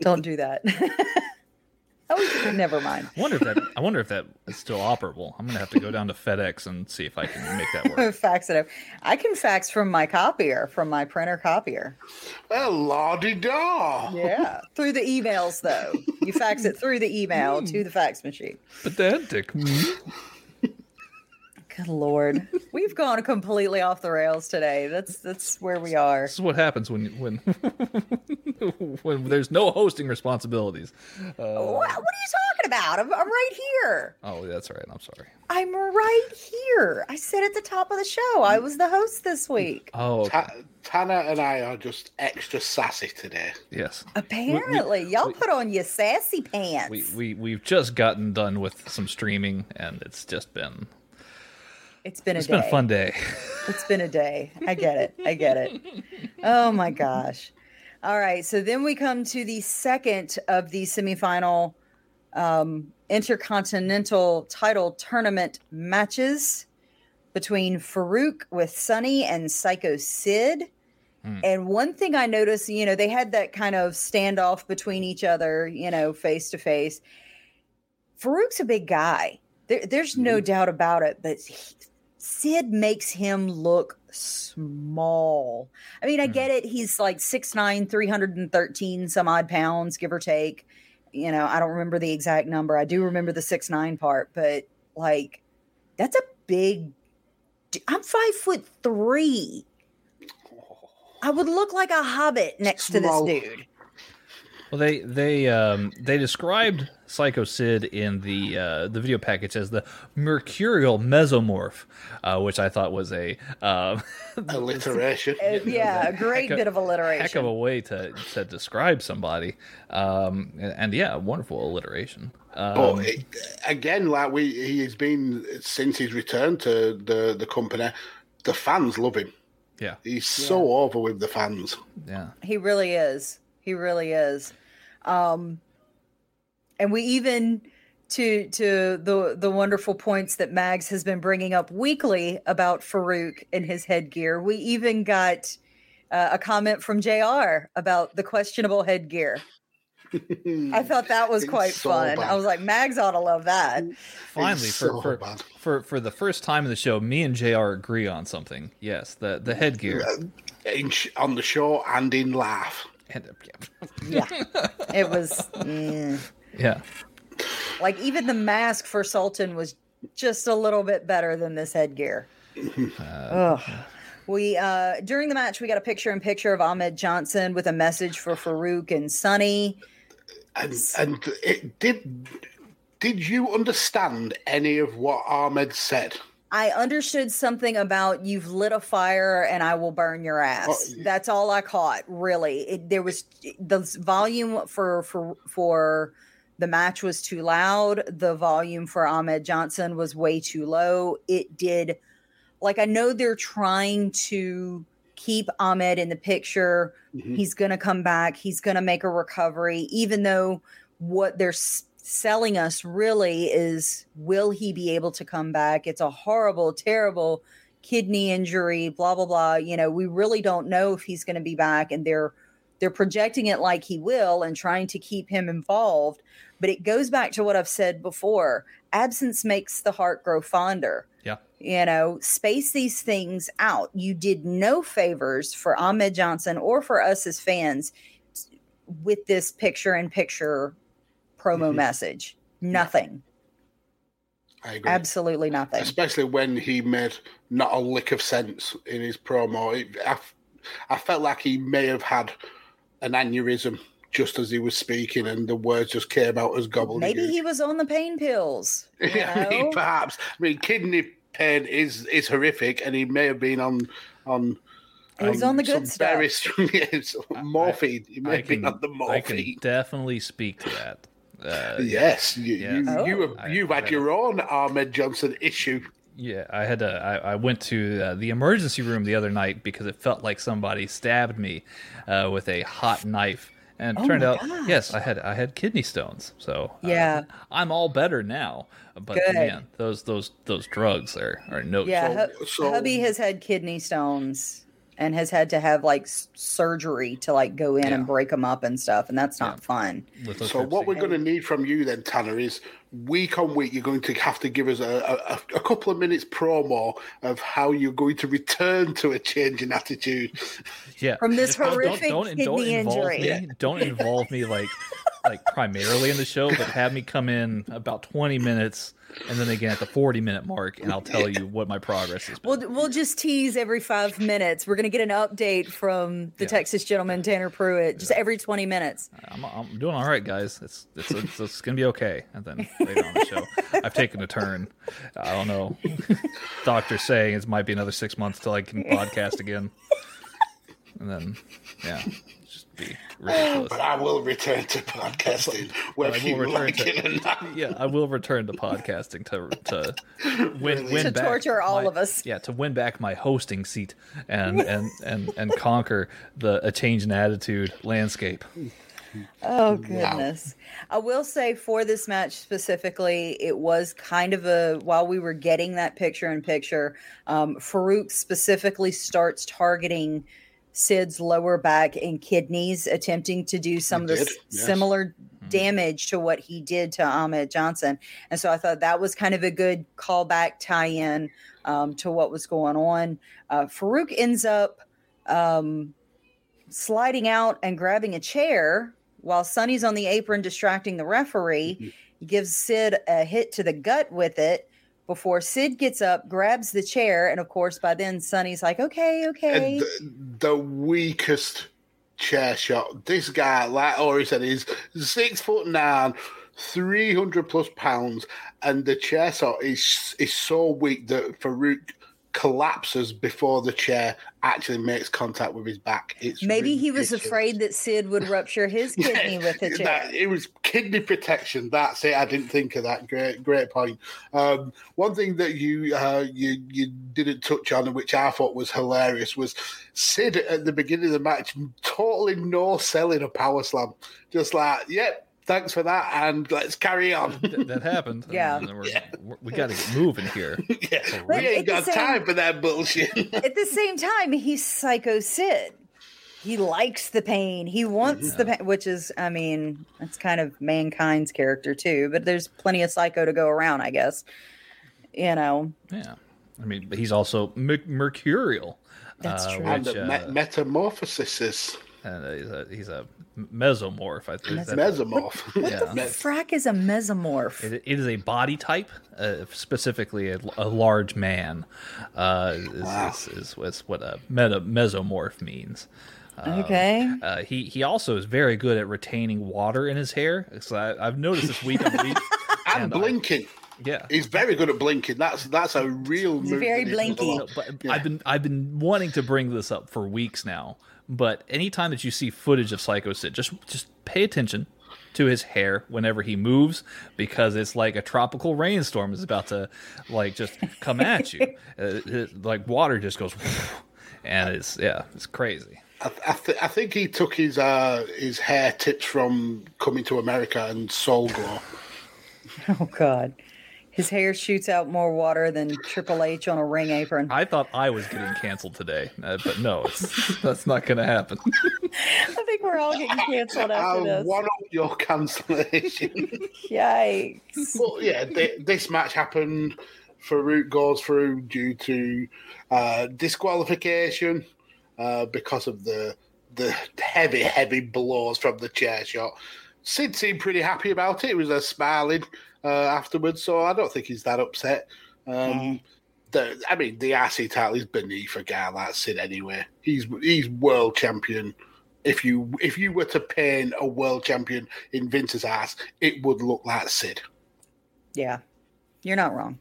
Don't do that. <laughs> oh, never mind. I wonder if that. I wonder if that is still operable. I'm gonna have to go down to FedEx and see if I can make that work. <laughs> fax it up. I can fax from my copier, from my printer copier. Well, lordy da. Yeah. through the emails, though. You fax it through the email to the fax machine. Pedantic. <laughs> Good lord, we've gone completely off the rails today. That's that's where we are. This is what happens when when <laughs> when there's no hosting responsibilities. Uh, what, what are you talking about? I'm, I'm right here. oh, that's right. I'm sorry. I'm right here. I said at the top of the show, I was the host this week. Oh, okay. Ta- Tanner and I are just extra sassy today. yes. Apparently, y'all put on your sassy pants. We we we've just gotten done with some streaming, and it's just been it's been a it's day. been a fun day. It's been a day. I get it. I get it. Oh my gosh. All right. So then we come to the second of the semifinal um, intercontinental title tournament matches between Faarooq with Sunny and Psycho Sid. And one thing I noticed, you know, they had that kind of standoff between each other, you know, face to face. Faarooq's a big guy. There, there's no doubt about it. But he, Sid makes him look small. I mean, I get it. He's like 6'9, 313 some odd pounds, give or take. You know, I don't remember the exact number. I do remember the six nine part, but like, that's a big. I'm five foot three. I would look like a hobbit next Small. to this dude. Well, they they um they described Psycho Sid in the uh, the video package as the mercurial mesomorph, uh, which I thought was a uh, <laughs> Alliteration. <laughs> Yeah, a great heck of- bit of alliteration. heck of a way to to describe somebody. Um, and, and yeah, wonderful alliteration. Um, But it, again, like we, he's been since his return to the the company. The fans love him. yeah, He's so over with the fans. yeah. He really is. He really is. Um, and we even to to the the wonderful points that Mags has been bringing up weekly about Faarooq and his headgear. We even got uh, a comment from Jr. about the questionable headgear. I <laughs> thought that was quite so fun. bad. I was like, Mags ought to love that. Finally, It's for, so for, for for the first time in the show, me and Jr. agree on something. Yes, the the headgear. In sh- on the show and in laugh. And, yeah. Yeah, it was <laughs> mm. Yeah. like even the mask for Sultan was just a little bit better than this headgear. Ugh. We uh during the match we got a picture in picture of Ahmed Johnson with a message for Faarooq and Sunny. And and it did. Did you understand any of what Ahmed said? I understood something about you've lit a fire and I will burn your ass. Oh, That's all I caught. Really, it, there was the volume for for for the match was too loud. The volume for Ahmed Johnson was way too low. It did like I know they're trying to keep Ahmed in the picture. Mhm. He's going to come back. He's going to make a recovery, even though what they're selling us really is will he be able to come back? It's a horrible, terrible kidney injury, blah, blah, blah. You know, we really don't know if he's going to be back. And they're, they're projecting it like he will and trying to keep him involved. But it goes back to what I've said before absence makes the heart grow fonder Yeah. you know, space these things out. You did no favors for Ahmed Johnson or for us as fans with this picture in picture promo Mhm. message. Nothing. I agree. Absolutely nothing. Especially when he made not a lick of sense in his promo. It, I, f- I felt like he may have had an aneurysm just as he was speaking, and the words just came out as gobbledygook. Maybe he was on the pain pills. You <laughs> I mean, perhaps. I mean, kidney pain is is horrific, and he may have been on on. He was on the good stuff. very strong- yes, morphine. He may I have been on the morphine. I can definitely speak to that. Uh, Yes, you, Yes. you, Oh. you have, I- you've I had had your own Ahmed Johnson issue. Yeah, I had to. I, I went to uh, the emergency room the other night because it felt like somebody stabbed me uh, with a hot knife, and it Oh turned out, gosh. yes, I had I had kidney stones. So uh, Yeah. I'm all better now. But Good. man, those those those drugs are are no. Yeah, So- hu- so- hubby has had kidney stones and has had to have like surgery to like go in Yeah. and break them up and stuff, and that's not fun. So what we're going to need from you then, Tanner, is week on week you're going to have to give us a, a, a couple of minutes promo of how you're going to return to a change in attitude. yeah From this Just don't- horrific don't, don't, don't kidney involve injury. Me, don't involve me like like primarily in the show, but have me come in about 20 minutes and then again at the 40 minute mark, and I'll tell you what my progress is. We'll we'll just tease every five minutes. We're gonna get an update from the Yeah. Texas gentleman Tanner Pruitt just every twenty minutes. I'm, I'm doing all right, guys. It's it's, it's, it's gonna be okay. And then later on the show, I've taken a turn. I don't know. <laughs> Doctor saying it might be another six months till I can podcast again. And then, yeah, be <laughs> ridiculous. But I will return to podcasting, I whether will you return like to- it or not. Yeah, I will return to podcasting to to <laughs> win, win To back torture all my- of us. Yeah, to win back my hosting seat and <laughs> and and and conquer the a change in attitude landscape. Oh goodness. I will say for this match specifically, it was kind of a while we were getting that picture in picture, um, Faarooq specifically starts targeting Sid's lower back and kidneys, attempting to do some of the s- yes. similar damage to what he did to Ahmed Johnson. And so I thought that was kind of a good callback tie in um, to what was going on. Uh, Faarooq ends up um, sliding out and grabbing a chair while Sunny's on the apron distracting the referee. He gives Sid a hit to the gut with it before Sid gets up, grabs the chair, and of course, by then Sunny's like, "Okay, okay." The, the weakest chair shot. This guy, like Ori said, is six foot nine, three hundred plus pounds, and the chair shot is is so weak that Faarooq collapses before the chair actually makes contact with his back. It's Maybe he was afraid that Sid would rupture his <laughs> kidney with the chair. That, it was kidney protection. That's it. I didn't think of that. Great, great point. Um, one thing that you uh, you you didn't touch on, which I thought was hilarious, was Sid at the beginning of the match totally no selling a power slam, just like, yep. Thanks for that, and let's carry on. Th- that happened. <laughs> and Yeah. then we're, we're- we got to get moving here. <laughs> yeah, But we ain't got same- time for that bullshit. <laughs> At the same time, he's Psycho Sid. he likes the pain. He wants the pain, which is, I mean, that's kind of mankind's character too. But there's plenty of psycho to go around, I guess. You know, Yeah. I mean, but he's also mer- mercurial. That's true. And which, the uh, me- metamorphosis. Uh, he's, a, he's a mesomorph. I think. Mesomorph. <laughs> Yeah. the frack is a mesomorph. It, it is a body type, uh, specifically a, a large man. Uh, is, Wow. is, is, is what a meta, mesomorph means. Um, Okay. Uh, he he also is very good at retaining water in his hair. So I, I've noticed this week on week. <laughs> and and I- blinking. yeah. He's very good at blinking. That's that's a real. He's very that he does a blinky. lot. But I've been I've been wanting to bring this up for weeks now. But anytime that you see footage of Psycho Sid, just just pay attention to his hair whenever he moves because it's like a tropical rainstorm is about to like just come at you. <laughs> Uh, it- like water just goes, and it's yeah, it's crazy. I, I, th- I think he took his uh, his hair tips from coming to America and Soul Glo. <laughs> Oh God, his hair shoots out more water than Triple H on a ring apron. I thought I was getting canceled today, uh, but no, it's, <laughs> that's not going to happen. <laughs> I think we're all getting canceled after I'll this. one up your cancellation. <laughs> Yikes! but yeah, th- this match happened. Faarooq goes through due to uh, disqualification uh, because of the the heavy, heavy blows from the chair shot. Sid seemed pretty happy about it. He was uh, smiling uh, afterwards, so I don't think he's that upset. Um, the, I mean, the RC title is beneath a guy like Sid anyway. He's he's world champion. If you if you were to paint a world champion in Vince's ass, it would look like Sid. Yeah, you're not wrong.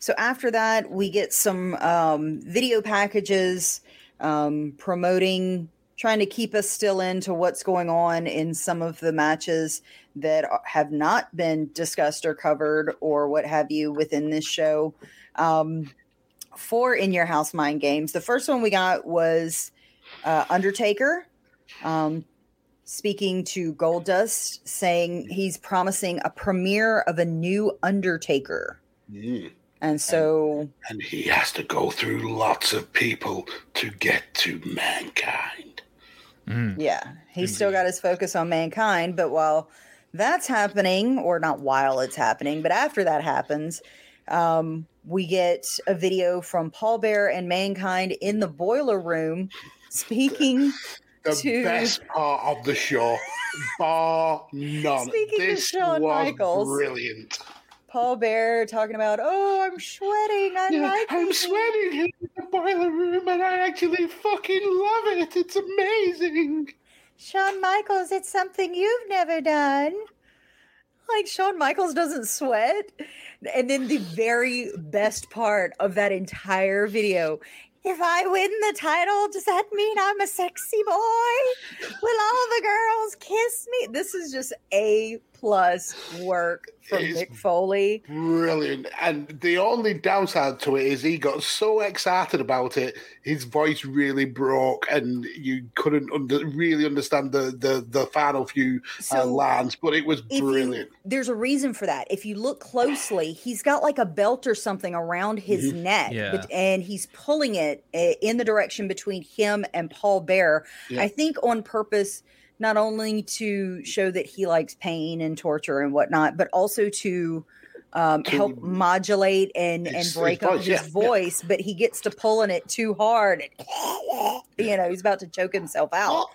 So after that, we get some um, video packages um, promoting, trying to keep us still into what's going on in some of the matches that have not been discussed or covered or what have you within this show. Um, for in your house mind games, the first one we got was uh, Undertaker. Um, speaking to Goldust, saying he's promising a premiere of a new Undertaker. Mm. And so, And he has to go through lots of people to get to mankind. yeah, he's still got his focus on mankind. But while that's happening, or not while it's happening, but after that happens, um, we get a video from Paul Bearer and Mankind in the boiler room speaking The to best part of the show, bar none. Speaking to this Shawn was Michaels. brilliant. Paul Bearer talking about, oh, I'm sweating. I Yeah, like I'm sweating in the boiler room, and I actually fucking love it. It's amazing. Shawn Michaels, it's something you've never done. Like Shawn Michaels doesn't sweat. And then the very best part of that entire video. If I win the title, does that mean I'm a sexy boy? Will all the girls kiss me? This is just A plus work from It's Mick Foley. Brilliant. And the only downside to it is he got so excited about it, his voice really broke, and you couldn't under, really understand the, the, the final few uh, lines, but it was if you- brilliant. there's a reason for that. If you look closely, he's got like a belt or something around his Mhm. neck, Yeah. and he's pulling it uh, in the direction between him and Paul Bearer. Yeah. I think on purpose, not only to show that he likes pain and torture and whatnot, but also to. Um, help modulate and and break up his yeah, yeah. voice, but he gets to pulling it too hard. <laughs> you know, he's about to choke himself out. all,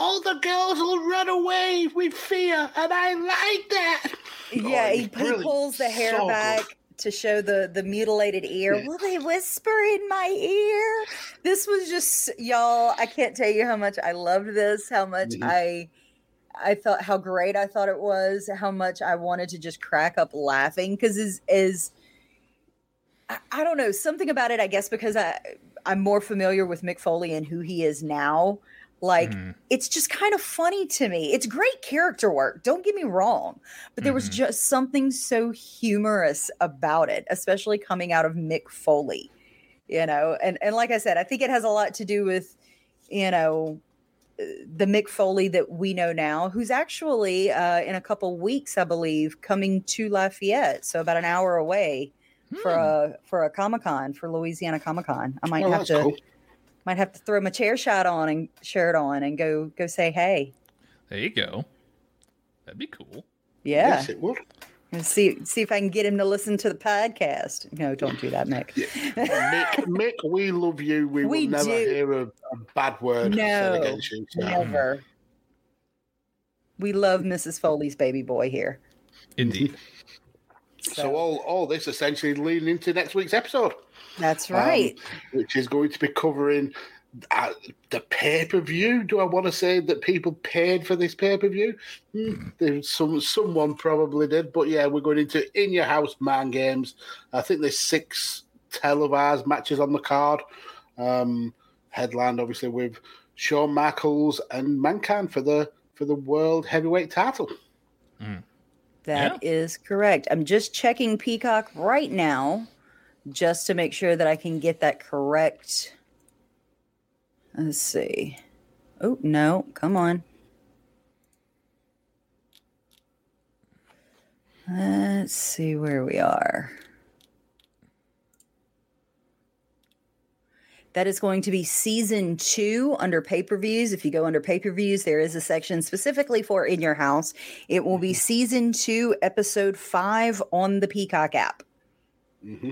all the girls will run away with fear, and I like that. Yeah, Oh, he, really pulls the hair so good. To show the the mutilated ear. Yeah. Will they whisper in my ear? This was just y'all. I can't tell you how much I loved this. How much Mhm. I I thought how great I thought it was. How much I wanted to just crack up laughing because is is I, I don't know something about it. I guess because I I'm more familiar with Mick Foley and who he is now. Like Mhm. it's just kind of funny to me. It's great character work. Don't get me wrong, but there was Mhm. just something so humorous about it, especially coming out of Mick Foley. You know, and and like I said, I think it has a lot to do with you know uh, the Mick Foley that we know now, who's actually uh, in a couple weeks, I believe, coming to Lafayette, so about an hour away for Hmm. a for a Comic Con for Louisiana Comic Con. I might Oh, have to cool. Might have to throw my chair shot on and shirt on and go go say hey. There you go. That'd be cool. Yeah. Yes, it would. See see if I can get him to listen to the podcast. No, don't do that, Mick. Mick, Mick, we love you. We, We will never do. hear a, a bad word said No, against you. so. never. We love Mrs. Foley's baby boy here. Indeed. So all, all this essentially leading into next week's episode. That's um, right. which is going to be covering uh, the pay per view. Do I want to say that people paid for this pay per view? There's some someone probably did, but yeah, we're going into in your house man games. I think there's six televised matches on the card. Um, headlined obviously with Shawn Michaels and Mankind for the for the world heavyweight title. That is correct. I'm just checking Peacock right now just to make sure that I can get that correct. Let's see. Oh, no, come on. Let's see where we are. That is going to be season two under pay per views. If you go under pay per views, there is a section specifically for In Your House. It will be season two, episode five on the Peacock app. hmm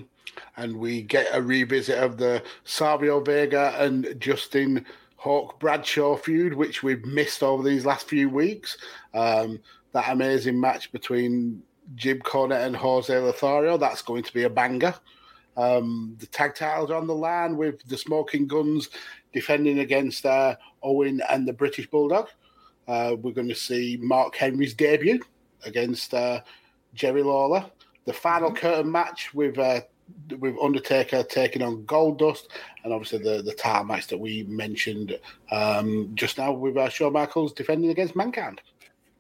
And we get a revisit of the Savio Vega and Justin Hawk Bradshaw feud, which we've missed over these last few weeks. Um, that amazing match between Jim Cornette and Jose Lothario, that's going to be a banger. Um, the tag titles are on the line with the Smoking Guns defending against uh, Owen and the British Bulldog. Uh, we're going to see Mark Henry's debut against uh, Jerry Lawler. The final curtain match with uh, with Undertaker taking on Goldust, and obviously the the title match that we mentioned um, just now with uh, Shawn Michaels defending against Mankind.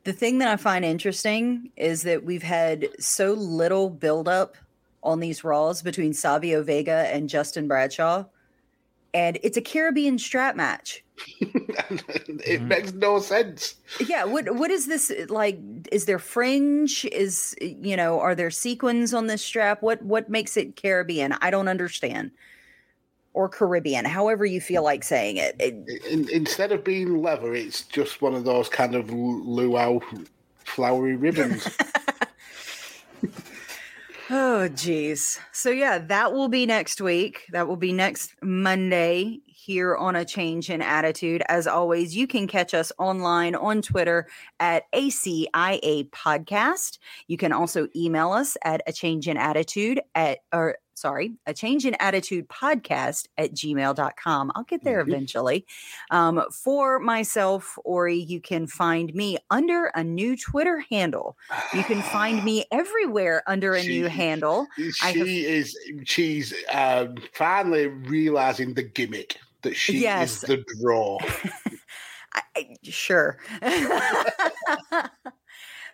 The thing that I find interesting is that we've had so little build up on these Raws between Savio Vega and Justin Bradshaw. And it's a Caribbean strap match. <laughs> it makes no sense. Yeah, what what is this like? Is there fringe? Is you know, are there sequins on this strap? What what makes it Caribbean? I don't understand. Or Caribbean, however you feel like saying it. It- In, instead of being leather, it's just one of those kind of luau flowery ribbons. <laughs> Oh, geez. So, yeah, that will be next week. That will be next Monday here on A Change in Attitude. As always, you can catch us online on Twitter at ACIA Podcast. You can also email us at A Change in Attitude at, or sorry, A Change in Attitude Podcast at gmail.com. I'll get there eventually. Um, for myself, Ori, you can find me under a new Twitter handle. You can find me <sighs> everywhere under a new She- handle. I she have- is she's um, finally realizing the gimmick that she Yes. is the draw. <laughs> I- sure. <laughs> <laughs>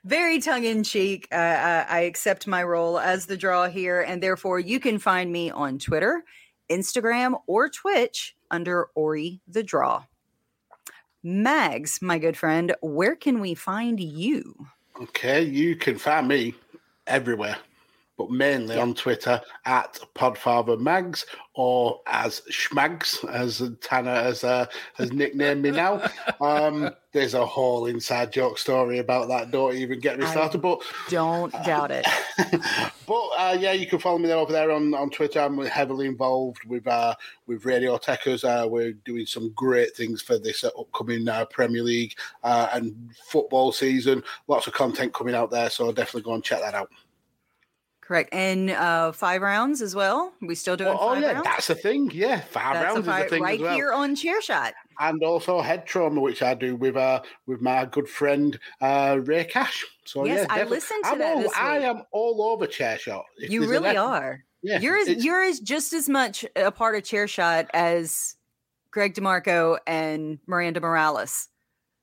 Very tongue in cheek. Uh, I, I accept my role as the draw here, and therefore you can find me on Twitter, Instagram, or Twitch under Ori the Draw. Mags, my good friend, where can we find you? Okay, you can find me everywhere, but mainly on Twitter at PodfatherMags or as Schmags, as Tanner has uh, has nicknamed me now. <laughs> Um, there's a whole inside joke story about that. Don't even get me I started. But Don't doubt it. <laughs> but uh, yeah, you can follow me there over there on, on Twitter. I'm heavily involved with uh, with Radio Techers. Uh, we're doing some great things for this uh, upcoming uh, Premier League uh, and football season. Lots of content coming out there, so definitely go and check that out. Correct. And uh, five rounds as well. We still doing Oh, five yeah, rounds? that's a thing. Yeah, five That's rounds is fi- a thing right as well. here on Chair Shot. and also head trauma, which I do with uh with my good friend uh Ray Cash. So Yes, yeah, I definitely. listened to I'm that all, I am all over chair shot. If you really are. Yeah, you're as you're as just as much a part of Chair Shot as Greg DeMarco and Miranda Morales.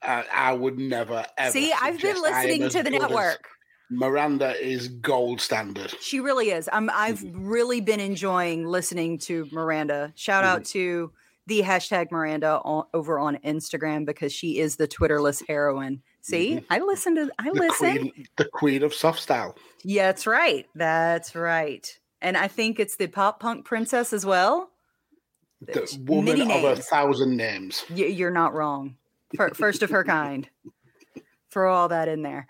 I, I would never ever. See, I've been suggest I am listening to the good as- network. Miranda is gold standard. She really is. I'm I've Mm-hmm. really been enjoying listening to Miranda. Shout out Mm-hmm. to the hashtag Miranda on, over on Instagram because she is the Twitterless heroine. See, I listen to I Mm-hmm. The listen. queen, the queen of soft style. Yeah, that's right. That's right. And I think it's the pop punk princess as well. The woman Many of a thousand names. Y- you're not wrong. First of her <laughs> kind. Throw all that in there.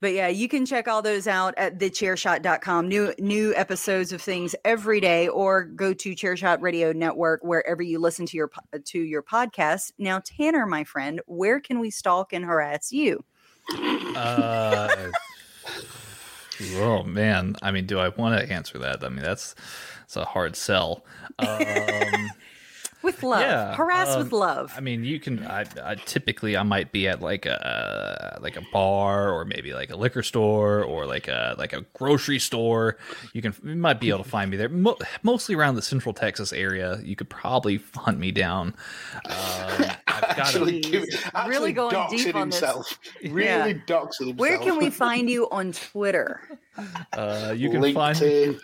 But yeah, you can check all those out at thechairshot.com. New new episodes of things every day or go to Chairshot Radio Network wherever you listen to your to your podcast. Now, Tanner, my friend, where can we stalk and harass you? Uh, <laughs> oh man, I mean, do I want to answer that? I mean, that's it's a hard sell. Um, <laughs> With <laughs> love. Yeah, harass with um, love. I mean, you can. I, I typically I might be at like a like a bar or maybe like a liquor store or like a like a grocery store. You can you might be able to find me there. Mo- mostly around the Central Texas area. You could probably hunt me down. Um, I've <laughs> got Actually, a, give, actually Really going doxing deep on this. himself. Really Yeah. doxing himself. Where can we find you on Twitter? <laughs> uh, you can find LinkedIn.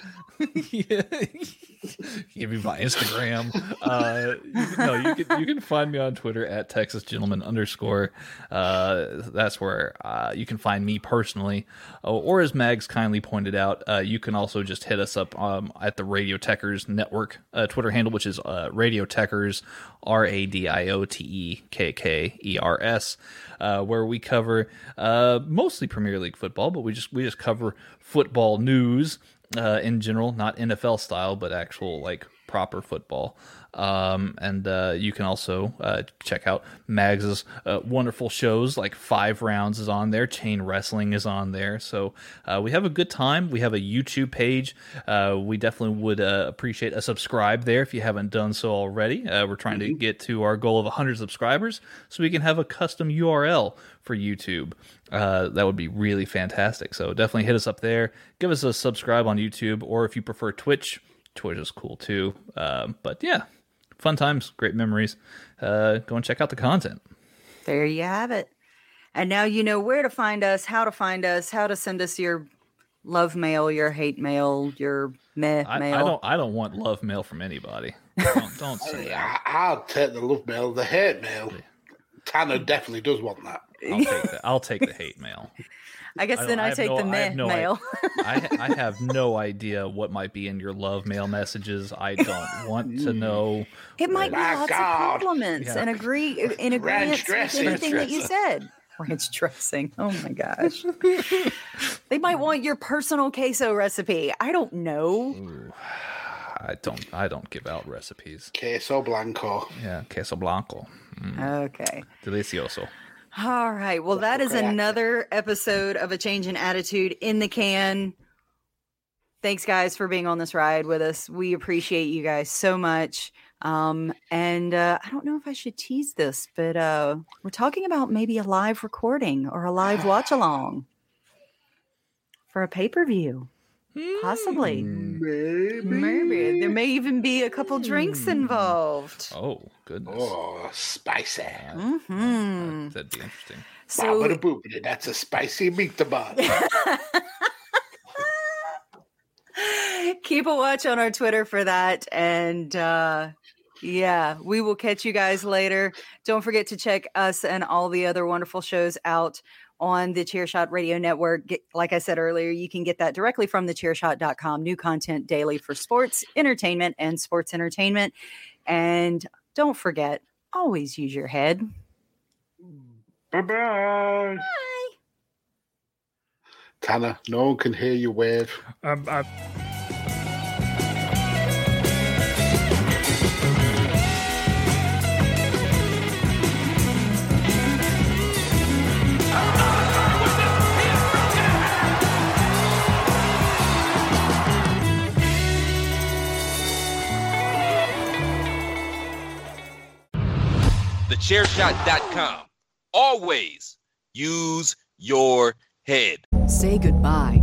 Yeah. <laughs> Give me my Instagram. Uh, you- no, you can you can find me on Twitter at Texas Gentleman underscore. Uh, that's where uh, you can find me personally. Oh, or as Mags kindly pointed out, uh, you can also just hit us up um, at the Radio Tekkers Network uh, Twitter handle, which is uh, Radio Tekkers, R A D I O T E K K E R S, uh, where we cover uh, mostly Premier League football, but we just we just cover football news uh, in general, not NFL style, but actual like proper football. Um, and uh, you can also uh, check out Mags's uh, wonderful shows. Like Five Rounds is on there, Chain Wrestling is on there. So uh, we have a good time. We have a YouTube page. Uh, we definitely would uh, appreciate a subscribe there if you haven't done so already. Uh, we're trying to get to our goal of 100 subscribers so we can have a custom URL for YouTube. Uh, that would be really fantastic. So definitely hit us up there. Give us a subscribe on YouTube, or if you prefer Twitch, Twitch is cool too. Um, but yeah, fun times, great memories. Uh, go and check out the content. There you have it. And now you know where to find us, how to find us, how to send us your love mail, your hate mail, your meh I, mail. I don't. I don't want love mail from anybody. Don't, don't <laughs> say that. I, I'll take the love mail, the hate mail. Tanner definitely does want that. I'll take the. I'll take the hate mail. I guess I then don't- I, take no- the I no mail. I, I <laughs> have no idea what might be in your love mail messages. I don't want to <laughs> know. It might be lots God. of compliments Yeah. and agree in agreement with dressing. anything that you said. Ranch dressing. Oh my gosh. <laughs> they might want your personal queso recipe. I don't know. I don't. I don't give out recipes. Queso Blanco. Yeah, queso blanco, Mm. Okay. delicioso. All right. Well, that is Okay. another episode of A Change in Attitude in the can. Thanks, guys, for being on this ride with us. We appreciate you guys so much. Um, and uh, I don't know if I should tease this, but uh, we're talking about maybe a live recording or a live watch along <sighs> for a pay per view. Possibly. Maybe. Maybe. There may even be a couple drinks involved. Oh goodness, Oh, spicy. hmm that'd be interesting. So, Bobbidi boobidi, that's a spicy meat meatball. <laughs> keep a watch on our Twitter for that. And uh, yeah, we will catch you guys later. Don't forget to check us and all the other wonderful shows out on the Chairshot Radio Network. Get, like I said earlier, you can get that directly from thechairshot.com. New content daily for sports, entertainment, and sports entertainment. And don't forget, always use your head. bye bye. Tanner, no one can hear you wave. Um, I, TheChairShot.com. Always use your head. Say goodbye